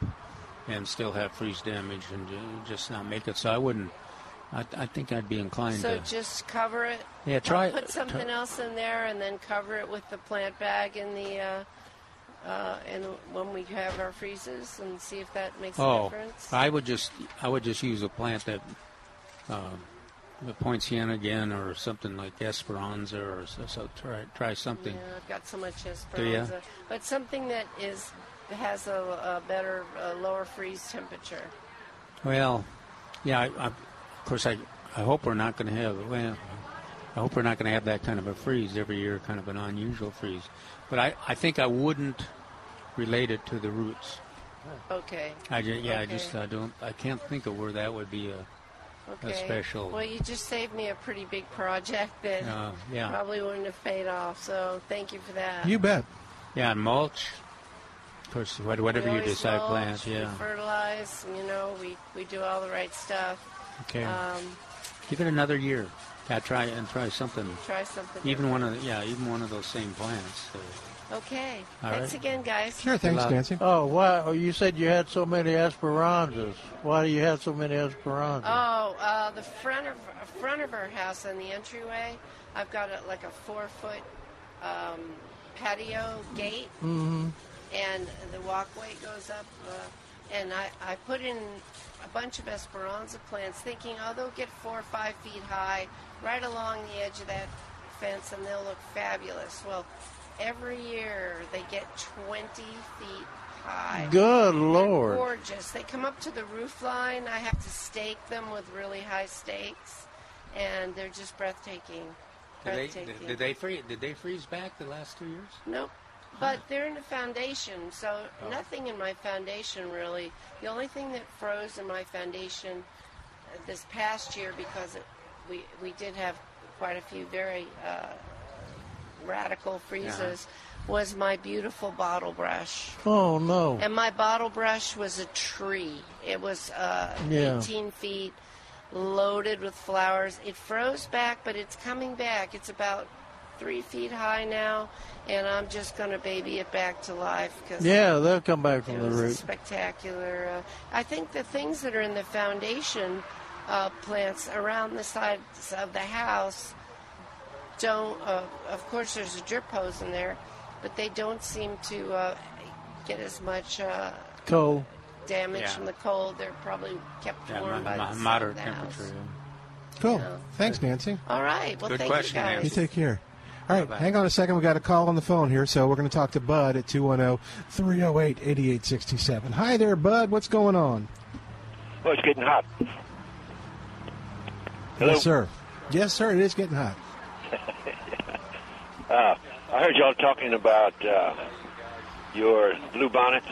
and still have freeze damage and just not make it. So I wouldn't. I, I think I'd be inclined So to. just cover it. Yeah, try- Put something try- else in there, and then cover it with the plant bag in the, uh, uh, and when we have our freezes, and see if that makes a Oh, difference. I would just I would just use a plant that uh, the poinciana again or something like Esperanza or so, so try try something. Yeah, I've got so much? Esperanza, but something that is has a, a better, uh lower freeze temperature. Well, yeah, I, I, of course I I hope we're not going to have well. I hope we're not going to have that kind of a freeze every year, kind of an unusual freeze. But I, I think I wouldn't relate it to the roots. Okay. I ju- yeah, I just I don't I can't think of where that would be a, Okay. a special. Well, you just saved me a pretty big project that Uh, yeah. probably wouldn't have paid off. So thank you for that. You bet. Yeah, and mulch. Of course, whatever you decide, mulch, plant. We Yeah. fertilize. You know, we we do all the right stuff. Okay. Um, Give it another year. Yeah, try and try something. Try something Even one of the, yeah, even one of those same plants. So. okay. All Thanks right. again, guys. Sure, thanks, Nancy. Oh, why? Oh, you said you had so many Esperanzas. Why do you have so many Esperanzas? Oh, uh, the front of front of our house and the entryway, I've got a, like a four foot um, patio gate, Mm-hmm. and the walkway goes up. Uh, and I, I put in a bunch of Esperanza plants, thinking, oh, they'll get four or five feet high, right along the edge of that fence, and they'll look fabulous. Well, every year they get 20 feet high. Good They're Lord. gorgeous. They come up to the roof line. I have to stake them with really high stakes, and they're just breathtaking. Did they, breathtaking. did they freeze? Did they freeze back the last two years? Nope. But they're in the foundation, so Oh. nothing in my foundation really. The only thing that froze in my foundation uh, this past year, because it, we we did have quite a few very uh, radical freezes, was my beautiful bottle brush. Oh no. And my bottle brush was a tree. It was uh, Yeah. 18 feet, loaded with flowers. It froze back, but it's coming back. It's about three feet high now, and I'm just going to baby it back to life because Yeah, they'll come back from it the was root. spectacular. Uh, I think the things that are in the foundation uh, plants around the sides of the house don't. Uh, of course, there's a drip hose in there, but they don't seem to uh, get as much uh, Cold. damage Yeah. from the cold. They're probably kept Yeah, warm mo- by mo- the sun moderate of the temperature. house. Cool. Thanks, Nancy. All right. Well, Good thank question, you guys. You take care. All right, hang on a second. We've got a call on the phone here, so we're going to talk to Bud at 210 308 8867. Hi there, Bud. What's going on? Well, it's getting hot. Hello? Yes, sir. Yes, sir. It is getting hot. Uh, I heard y'all talking about uh, your blue bonnets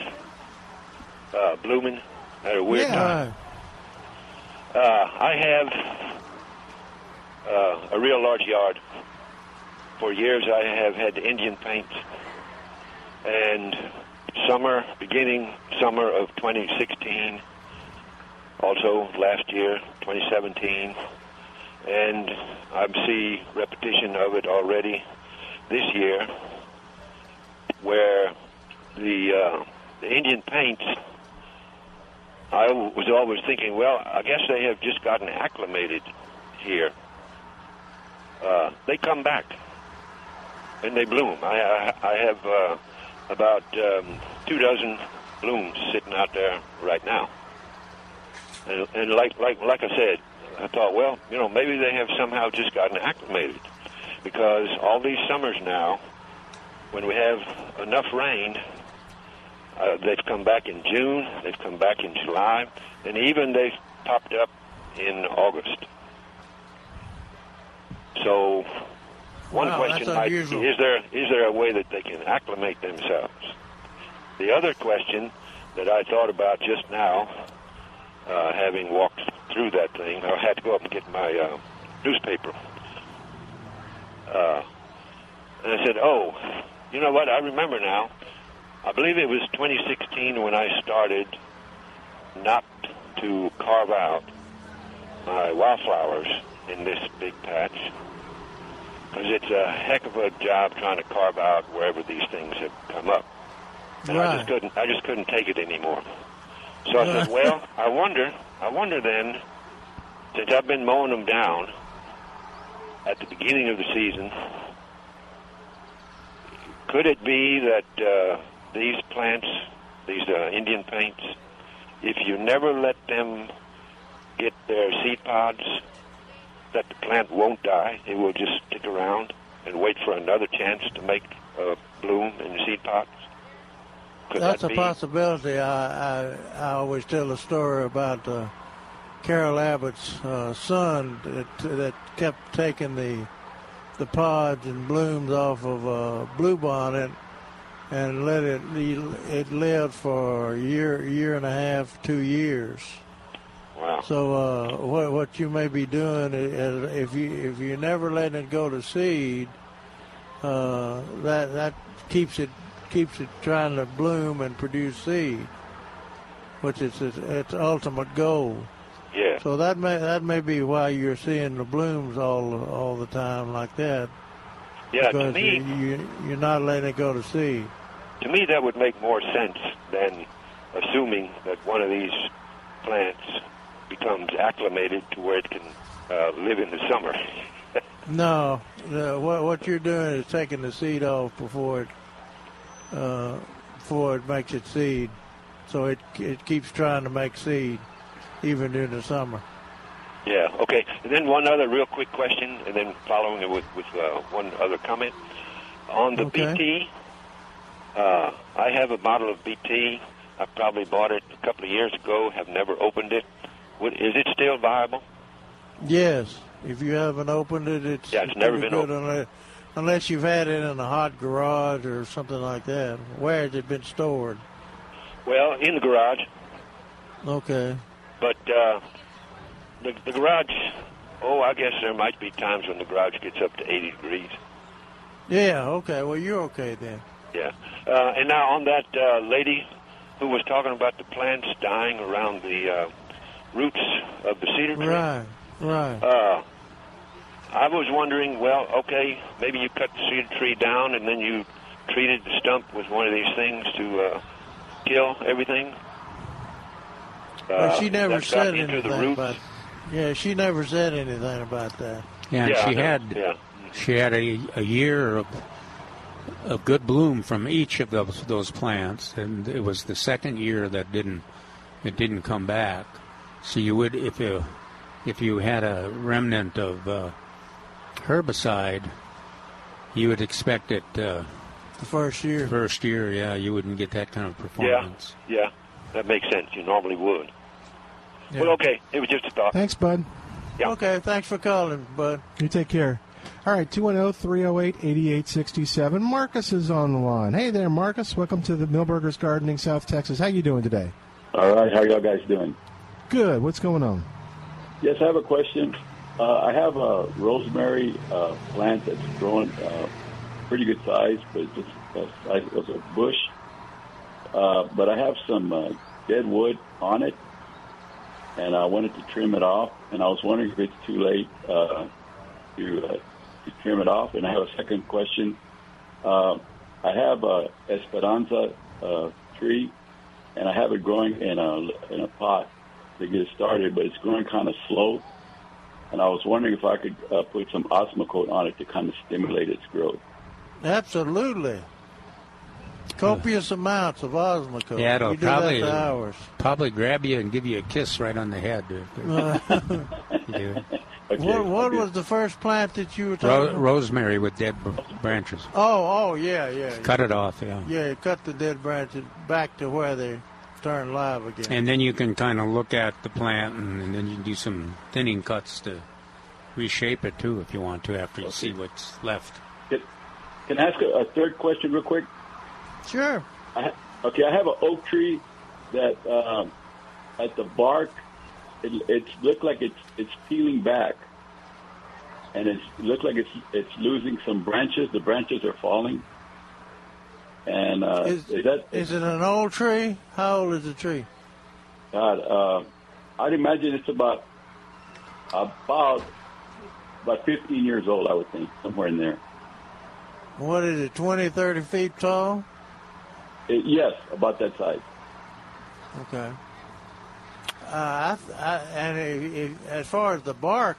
uh, blooming at a weird time. Uh, I have uh, a real large yard. For years, I have had Indian paint, and summer, beginning summer of 2016, also last year, 2017, and I see repetition of it already this year, where the uh, the Indian paints. I was always thinking, well, I guess they have just gotten acclimated here. Uh, they come back and they bloom. I, I, I have uh, about um, two dozen blooms sitting out there right now. And, and like like like I said, I thought, well, you know, maybe they have somehow just gotten acclimated because all these summers now, when we have enough rain, uh, they've come back in June, they've come back in July, and even they've popped up in August. So, one Wow, question might be. Is there is there a way that they can acclimate themselves? The other question that I thought about just now, uh, having walked through that thing, I had to go up and get my uh, newspaper. Uh, and I said, "Oh, you know what? I remember now. I believe it was 2016 when I started not to carve out my wildflowers in this big patch because it's a heck of a job trying to carve out wherever these things have come up. And I just couldn't. I just couldn't take it anymore. So I said, "Well, I wonder. I wonder then, since I've been mowing them down at the beginning of the season, could it be that uh, these plants, these uh, Indian paints, if you never let them get their seed pods, that the plant won't die. It will just stick around and wait for another chance to make a bloom in the seed pods. Could That's that a possibility. I, I I always tell a story about uh, Carol Abbott's uh, son that that kept taking the the pods and blooms off of uh, bluebonnet and let it it lived for a year year and a half two years. Wow. So uh, what what you may be doing is if you if you never let it go to seed, uh, that that keeps it keeps it trying to bloom and produce seed, which is its, its ultimate goal. Yeah. So that may that may be why you're seeing the blooms all all the time like that. Yeah, to because me- you, you you're not letting it go to seed. To me, that would make more sense than assuming that one of these plants becomes acclimated to where it can uh, live in the summer. No, the, what what you're doing is taking the seed off before it uh, before it makes its seed, so it it keeps trying to make seed even during the summer. Yeah. Okay. And then one other real quick question, and then following it with with uh, one other comment on the Okay. BT. Uh, I have a bottle of BT. I probably bought it a couple of years ago. Have never opened it. Is it still viable? Yes, If you haven't opened it, it's, Yeah, it's never been good unless, unless you've had it in a hot garage or something like that. Where has it been stored? Well, in the garage, Okay. but uh, the, the garage. Oh, I guess there might be times when the garage gets up to 80 degrees. Yeah. Okay. Well, you're okay then. Yeah. Uh, and now on that uh, lady who was talking about the plants dying around the uh, roots of the cedar tree. Right. Right. Uh, I was wondering, well, okay, maybe you cut the cedar tree down and then you treated the stump with one of these things to uh, kill everything. Well, Uh, she never said anything about. Yeah, she never said anything about that. Yeah, and Yeah, she know. had Yeah. she had a, a year of of good bloom from each of those those plants, and it was the second year that didn't it didn't come back. So you would if you if you had a remnant of uh, herbicide, you would expect it uh, the first year. First year, yeah, you wouldn't get that kind of performance. yeah, yeah, that makes sense. You normally would. Yeah. Well, okay, it was just a thought. Thanks, bud. Yeah. Okay. Thanks for calling, bud. You take care. All right, 210 308 8867. Marcus is on the line. Hey there, Marcus. Welcome to the Milberger's Gardening, South Texas. How you doing today? All right, how y'all guys doing? Good. What's going on? Yes, I have a question. Uh, I have a rosemary uh, plant that's growing uh, pretty good size, but it's just the size of a bush. Uh, but I have some uh, dead wood on it, and I wanted to trim it off. And I was wondering if it's too late uh, to, to trim it off. And I have a second question. I have a Esperanza tree, and I have it growing in a in a pot to get started, but it's growing kind of slow. And I was wondering if I could uh, put some Osmocote on it to kind of stimulate its growth. Absolutely. Copious amounts of Osmocote. Yeah, it'll probably hours. probably grab you and give you a kiss right on the head. if- if you do what what was the first plant that you were talking Ro- about? rosemary with dead br- branches. Oh, oh, yeah, yeah. Cut it off, yeah. Yeah, cut the dead branches back to where they turn live again. And then you can kind of look at the plant, and, and then you can do some thinning cuts to reshape it too, if you want to, after you see what's left. Can, can I ask a, a third question real quick? Sure. I, ha- okay, I have an oak tree that um, at the bark, it, it's looked like it's it's peeling back, and it's it looked like it's it's losing some branches. The branches are falling. And uh, Is- is, that Is it an old tree? How old is the tree? God, uh, I'd imagine it's about about about 15 years old. I would think somewhere in there. What is it, 20, 30 feet tall? It, yes, about that size. Okay. Uh, I, I, and if, if, as far as the bark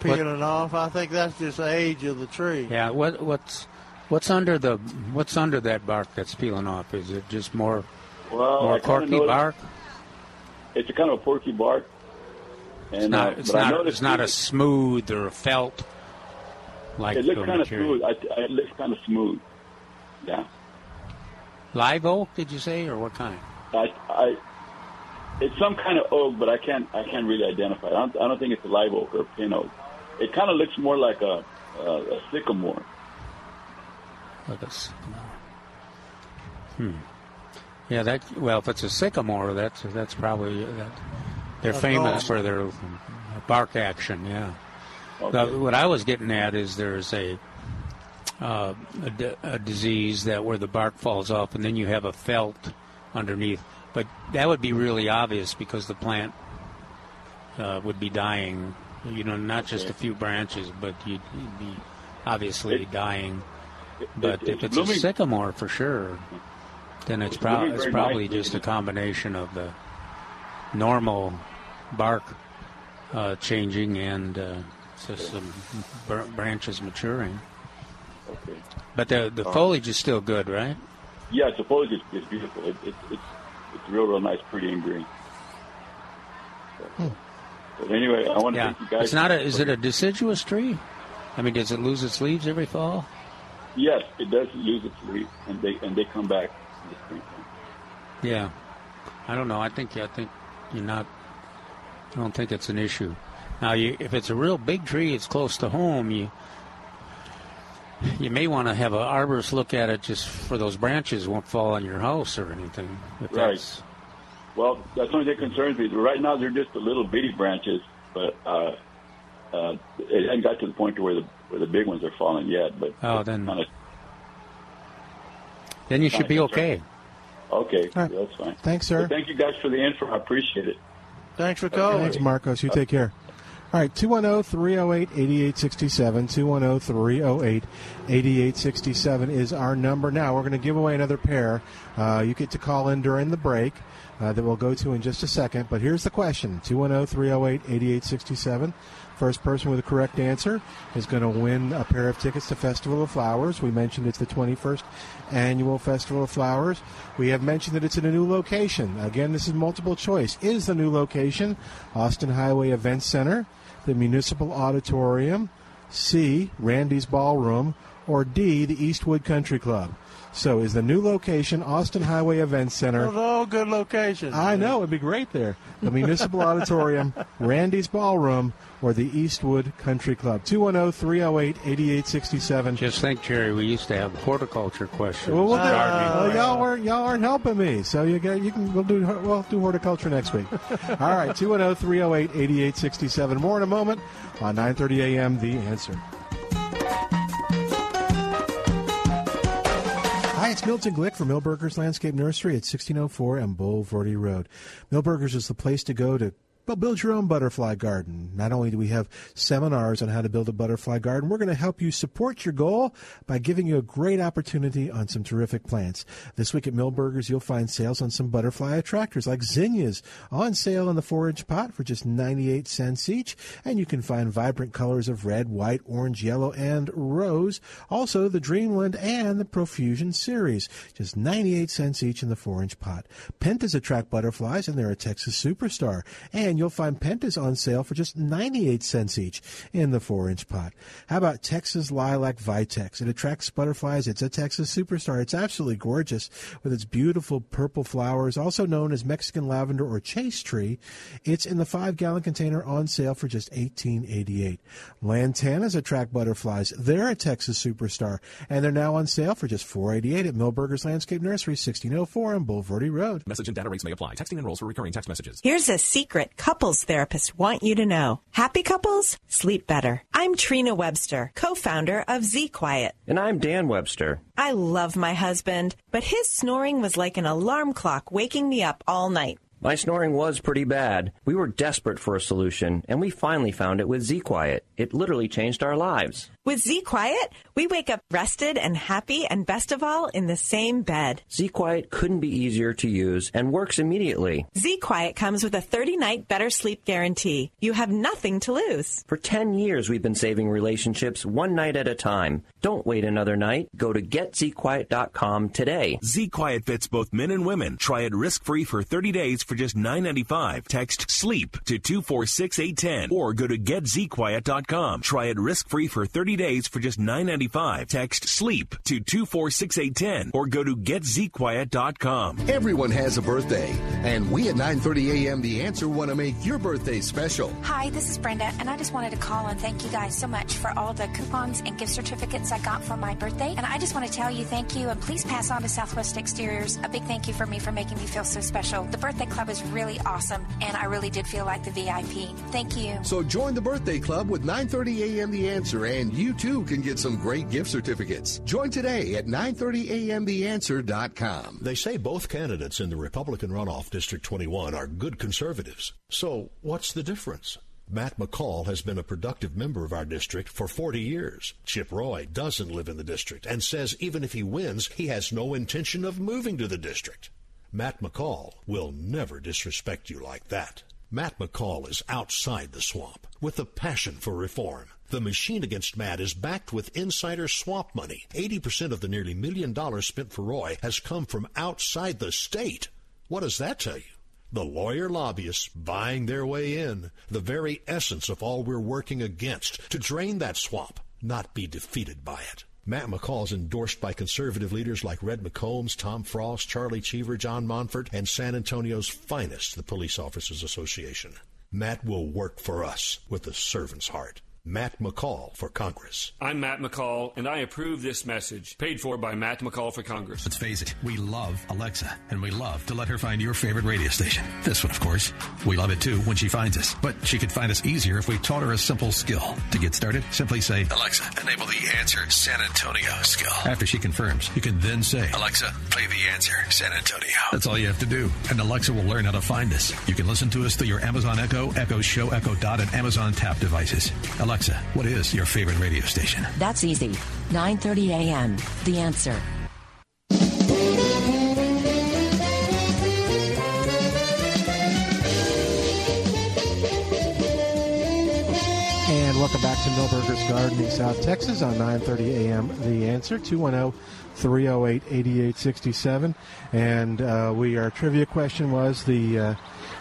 peeling off, I think that's just the age of the tree. Yeah. What what's what's under the what's under that bark that's peeling off? Is it just more Well, more corky bark? It's a kind of a porky bark. And It's not. uh, It's not. It's not a smooth or a felt like it looks kind of smooth. I, I, it looks kind of smooth. Yeah. Live oak? Did you say, or what kind? I, I, it's some kind of oak, but I can't, I can't really identify. it. I don't, I don't think it's a live oak or a pin oak. It kind of looks more like a, a, a sycamore. Like a s- Hmm. Yeah, that. Well, if it's a sycamore, that's that's probably that. They're A famous for their bark action. Yeah. Now, what I was getting at is there's a uh, a, d- a disease that where the bark falls off, and then you have a felt underneath. But that would be really obvious because the plant uh, would be dying. You know, not just a few branches, but you'd, you'd be obviously dying. But it- if it's it's a sycamore for sure, then it's, It's prob- blooming it's probably nicely. just a combination of the normal bark uh, changing and uh, just some br- branches maturing. Okay. But the the Uh, foliage is still good, right? Yeah, I suppose it's, it's beautiful. It, it, it's, it's real, real nice, pretty and green. But anyway, I want to thank you guys. it's not a. Is it a deciduous tree? I mean, does it lose its leaves every fall? Yes, it does lose its leaf, and they and they come back in the springtime. Yeah, I don't know. I think I think you're not. I don't think it's an issue. Now, you, if it's a real big tree, it's close to home. You you may want to have an arborist look at it just for those branches won't fall on your house or anything. Right. that's- Well, that's only that concerns me. Right now, they're just the little bitty branches, but uh, uh, it hasn't got to the point to where the where the big ones are falling yet. But Oh, then kinda, then you should be okay. okay, that's fine. Thanks, sir. Well, thank you guys for the info. I appreciate it. Thanks for calling. Thanks, Marcos. You take care. All right, 210 308 8867. 210 308 8867 is our number. Now, we're going to give away another pair. Uh, you get to call in during the break uh, that we'll go to in just a second. But here's the question 210 308 8867. First person with the correct answer is going to win a pair of tickets to Festival of Flowers. We mentioned it's the 21st annual Festival of Flowers. We have mentioned that it's in a new location. Again, this is multiple choice. Is the new location Austin Highway Event Center, the Municipal Auditorium, C, Randy's Ballroom, or D, the Eastwood Country Club? So, is the new location Austin Highway Event Center? Those all good locations. I know it'd be great there. The Municipal Auditorium, Randy's Ballroom, or the Eastwood Country Club. oh, 210-308-8867. Just think, Jerry, we used to have horticulture questions. Well, we'll do- Gardening uh, well, y'all weren't y'all aren't helping me, so you get you can we'll do we'll do horticulture next week. All right, 210-308-8867. More in a moment on 9:30 a.m. The answer. Hi, it's Milton Glick from Milberger's Landscape Nursery at 1604 and Bulverde Road. Milberger's is the place to go to well, build your own butterfly garden. Not only do we have seminars on how to build a butterfly garden, we're going to help you support your goal by giving you a great opportunity on some terrific plants. This week at Milberger's, you'll find sales on some butterfly attractors like zinnias on sale in the four inch pot for just 98 cents each. And you can find vibrant colors of red, white, orange, yellow, and rose. Also, the Dreamland and the Profusion series, just 98 cents each in the four inch pot. Pentas attract butterflies and they're a Texas superstar. And you'll find pentas on sale for just 98 cents each in the four inch pot. How about Texas Lilac Vitex? It attracts butterflies. It's a Texas superstar. It's absolutely gorgeous with its beautiful purple flowers, also known as Mexican lavender or chaste tree. It's in the five gallon container on sale for just 18.88. Lantanas attract butterflies. They're a Texas superstar, and they're now on sale for just 4.88 at Milberger's Landscape Nursery, 1604 on Bulverde Road. Message and data rates may apply. Texting and enrolls for recurring text messages. Here's a secret couples therapists want you to know. Happy couples sleep better. I'm Trina Webster, co-founder of Z Quiet. And I'm Dan Webster. I love my husband, but his snoring was like an alarm clock waking me up all night. My snoring was pretty bad. We were desperate for a solution, and we finally found it with Z Quiet. It literally changed our lives. With Z Quiet, we wake up rested and happy, and best of all, in the same bed. Z Quiet couldn't be easier to use and works immediately. Z Quiet comes with a 30 night better sleep guarantee. You have nothing to lose. For 10 years, we've been saving relationships one night at a time. Don't wait another night. Go to getzquiet.com today. Z Quiet fits both men and women. Try it risk free for 30 days for just $9.95. Text SLEEP to 246810 or go to getzquiet.com. Try it risk free for 30 days for just $9.95. Text SLEEP to 246810 or go to getzquiet.com. Everyone has a birthday, and we at 9:30 a.m. The Answer want to make your birthday special. Hi, this is Brenda, and I just wanted to call and thank you guys so much for all the coupons and gift certificates I got for my birthday. And I just want to tell you thank you, and please pass on to Southwest Exteriors a big thank you for me for making me feel so special. The birthday club is really awesome, and I really did feel like the VIP. Thank you. So join the birthday club with 9:30 a.m. The Answer, and you too can get some great gift certificates. Join today at 9:30 a.m. TheAnswer.com. They say both candidates in the Republican runoff District 21 are good conservatives. So what's the difference? Matt McCall has been a productive member of our district for 40 years. Chip Roy doesn't live in the district and says even if he wins, he has no intention of moving to the district. Matt McCall will never disrespect you like that. Matt McCall is outside the swamp with a passion for reform. The machine against Matt is backed with insider swamp money. 80% of the nearly million dollars spent for Roy has come from outside the state. What does that tell you? The lawyer lobbyists buying their way in, the very essence of all we're working against, to drain that swamp, not be defeated by it. Matt McCall is endorsed by conservative leaders like Red McCombs, Tom Frost, Charlie Cheever, John Montford, and San Antonio's finest, the Police Officers Association. Matt will work for us with a servant's heart. Matt McCall for Congress. I'm Matt McCall, and I approve this message. Paid for by Matt McCall for Congress. Let's face it, we love Alexa, and we love to let her find your favorite radio station. This one, of course. We love it too when she finds us, but she could find us easier if we taught her a simple skill. To get started, simply say, Alexa, enable the Answer San Antonio skill. After she confirms, you can then say, Alexa, play the Answer San Antonio. That's all you have to do, and Alexa will learn how to find us. You can listen to us through your Amazon Echo, Echo Show, Echo Dot, and Amazon Tap devices. Alexa, what is your favorite radio station? That's easy. 9:30 a.m. The answer. And welcome back to Milberger's Gardening, South Texas on 9:30 a.m. The Answer 210-308-8867, and uh, we our trivia question was the uh,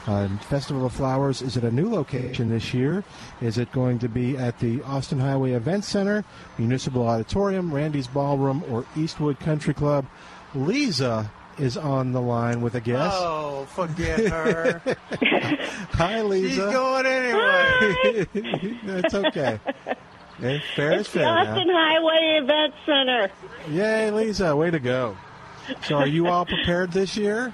uh, Festival of Flowers. Is it a new location this year? Is it going to be at the Austin Highway Event Center, Municipal Auditorium, Randy's Ballroom, or Eastwood Country Club? Lisa is on the line with a guess. Oh, forget her. Hi, Lisa. She's going anyway. That's okay. Okay, fair is It's fair. the now. Austin Highway Event Center. Yay, Lisa! Way to go. So, are you all prepared this year?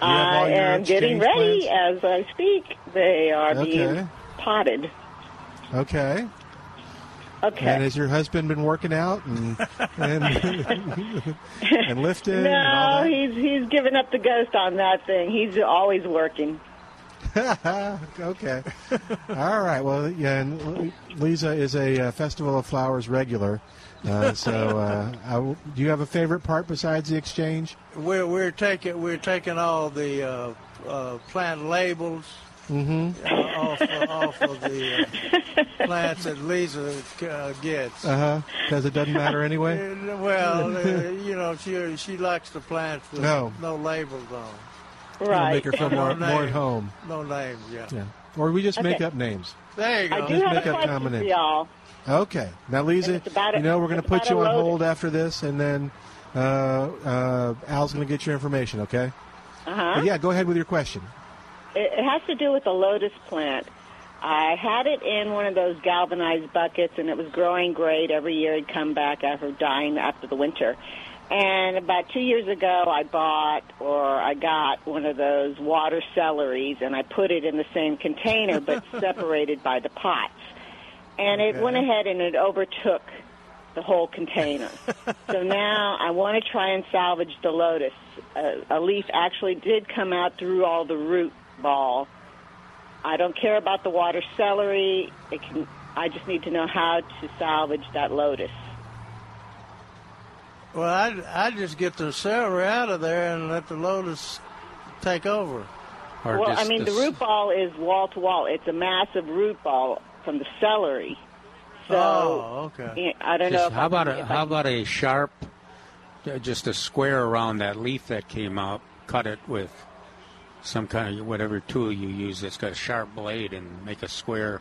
I am getting ready as I speak. They are Okay. being potted. Okay. Okay. And has your husband been working out and and, and lifting? and all no, he's he's given up the ghost on that thing. He's always working. okay. All right. Well, yeah. And Lisa is a uh, Festival of Flowers regular. Uh, so, uh, I w- do you have a favorite part besides the exchange? We're we're taking we're taking all the uh, uh, plant labels Mm-hmm. uh, off off of the uh, plants that Lisa uh, gets. Uh huh. Because it doesn't matter anyway. Uh, Well, uh, you know, she she likes the plants with No. no labels on. It'll make her feel more, No more at home. No names, yeah. Yeah. Or we just make up names. There you go. I do Just have make a up question common for names. y'all. Okay. Now, Lisa, you know we're going to put you on hold after this, and then uh, uh, Al's going to get your information. Okay. Uh-huh. But yeah, go ahead with your question. It, it has to do with the lotus plant. I had it in one of those galvanized buckets, and it was growing great. Every year it'd come back after dying after the winter. And about two years ago, I bought or I got one of those water celeries, and I put it in the same container, but separated by the pots. And it Okay. went ahead and it overtook the whole container. so now I want to try and salvage the lotus. Uh, a leaf actually did come out through all the root ball. I don't care about the water celery. It can, I just need to know how to salvage that lotus. Well, I I just get the celery out of there and let the lotus take over. well, I mean, the root ball is wall to wall. It's a massive root ball from the celery. So oh, okay. I don't know. Just If how I about a if I how about a sharp, uh, just a square around that leaf that came out. Cut it with some kind of whatever tool you use that's got a sharp blade, and make a square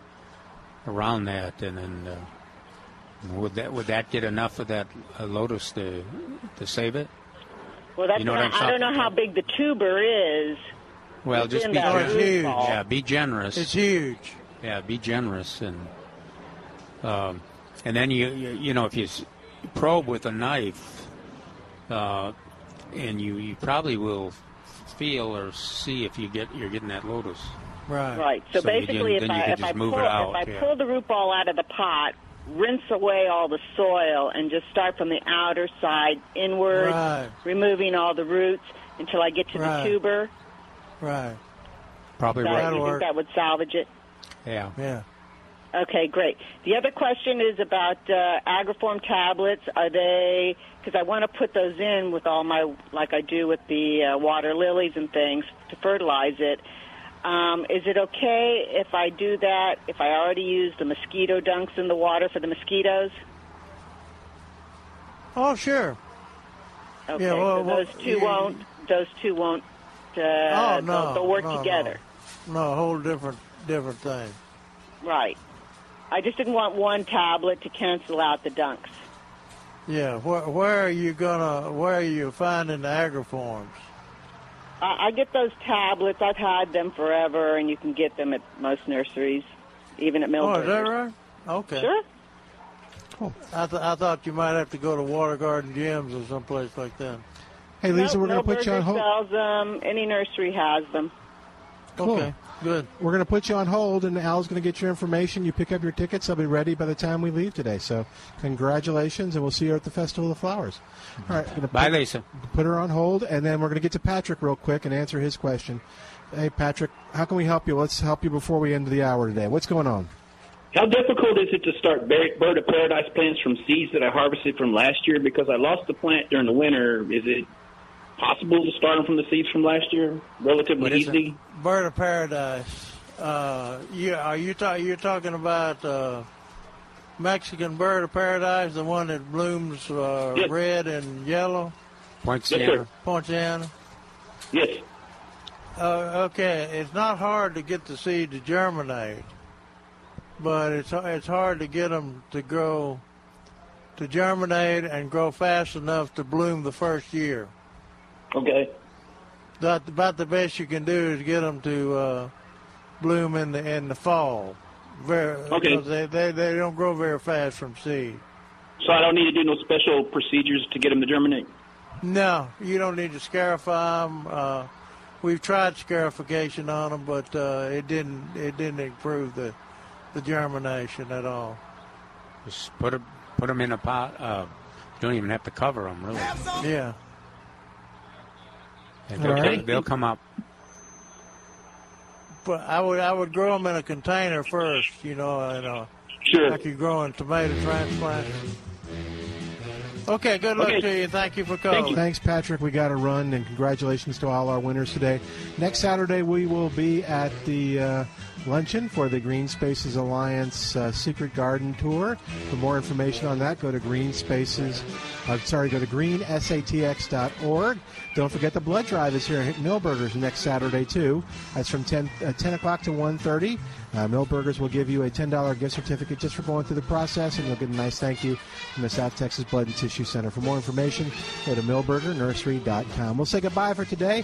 around that, and then uh, would that would that get enough of that uh, lotus to to save it? Well, that's You know what what I, I'm I don't know how big the tuber is. Well, just be that generous. root ball. Yeah, be generous. It's huge. Yeah, be generous and um, and then you, you you know if you probe with a knife, uh, and you you probably will feel or see if you get you're getting that lotus. Right. Right. So, So you basically, can- if you I if I just move pull it out, if I yeah. pull the root ball out of the pot, rinse away all the soil, and just start from the outer side inward, Right. removing all the roots until I get to Right. the tuber. Right. Probably That, right. you think that would salvage it? Yeah. Yeah. Okay, great. The other question is about uh, agriform tablets. Are they? Because I want to put those in with all my, like I do with the uh, water lilies and things, to fertilize it. Um, is it okay if I do that? If I already use the mosquito dunks in the water for the mosquitoes? Oh, sure. Okay, Yeah, well, so well, those two you- won't. Those two won't. Uh, oh no, they'll, they'll work no, together. No. no, a whole different different thing. Right. I just didn't want one tablet to cancel out the dunks. Yeah, where, where are you gonna? Where are you finding the agriforms? I, I get those tablets. I've had them forever, and you can get them at most nurseries, even at Milberger's. Oh, is that right? Okay. Sure. I, th- I thought you might have to go to Water Garden Gems or someplace like that. Hey, Lisa, we're going to put you on hold. sells them. Any nursery has them. Cool. Okay, good. We're going to put you on hold, and Al's going to get your information. You pick up your tickets; they'll be ready by the time we leave today. So, congratulations, and we'll see you at the Festival of Flowers. All right, gonna Bye, put, Lisa. Put her on hold, and then we're going to get to Patrick real quick and answer his question. Hey, Patrick, how can we help you? Let's help you before we end the hour today. What's going on? How difficult is it to start bird of paradise plants from seeds that I harvested from last year? Because I lost the plant during the winter. Is it possible to start them from the seeds from last year? Relatively easy. Bird of Paradise. Uh, yeah, are you ta- you're talking about uh, Mexican Bird of Paradise, the one that blooms uh, Yes. red and yellow? Poinciana. Yes, sir. Poinciana. Yes. Uh, okay, it's not hard to get the seed to germinate, but it's it's hard to get them to grow, to germinate and grow fast enough to bloom the first year. Okay. That about the best you can do is get them to uh, bloom in the in the fall. Very, Okay. They, they they don't grow very fast from seed. So I don't need to do no special procedures to get them to germinate. No, you don't need to scarify them. Uh, we've tried scarification on them, but uh, it didn't it didn't improve the the germination at all. Just put them, put 'em in a pot. Uh, you don't even have to cover them, really. Yeah. And they'll, All right. they'll come up. But I would I would grow them in a container first, you know, and uh, sure. like you grow in tomato transplants. Okay, good luck Okay. to you. Thank you for calling. Thanks, Patrick. We got to run, and congratulations to all our winners today. Next Saturday, we will be at the uh, luncheon for the Green Spaces Alliance uh, Secret Garden Tour. For more information on that, go to Green Spaces. Uh, sorry, go to greensatx.org. Don't forget the blood drive is here at Milberger's next Saturday too. That's from 10, uh, 10 o'clock to 1.30. Uh, Milberger's will give you a $10 gift certificate just for going through the process, and you'll get a nice thank you from the South Texas Blood and Tissue Center. For more information, go to milbergernursery.com. We'll say goodbye for today.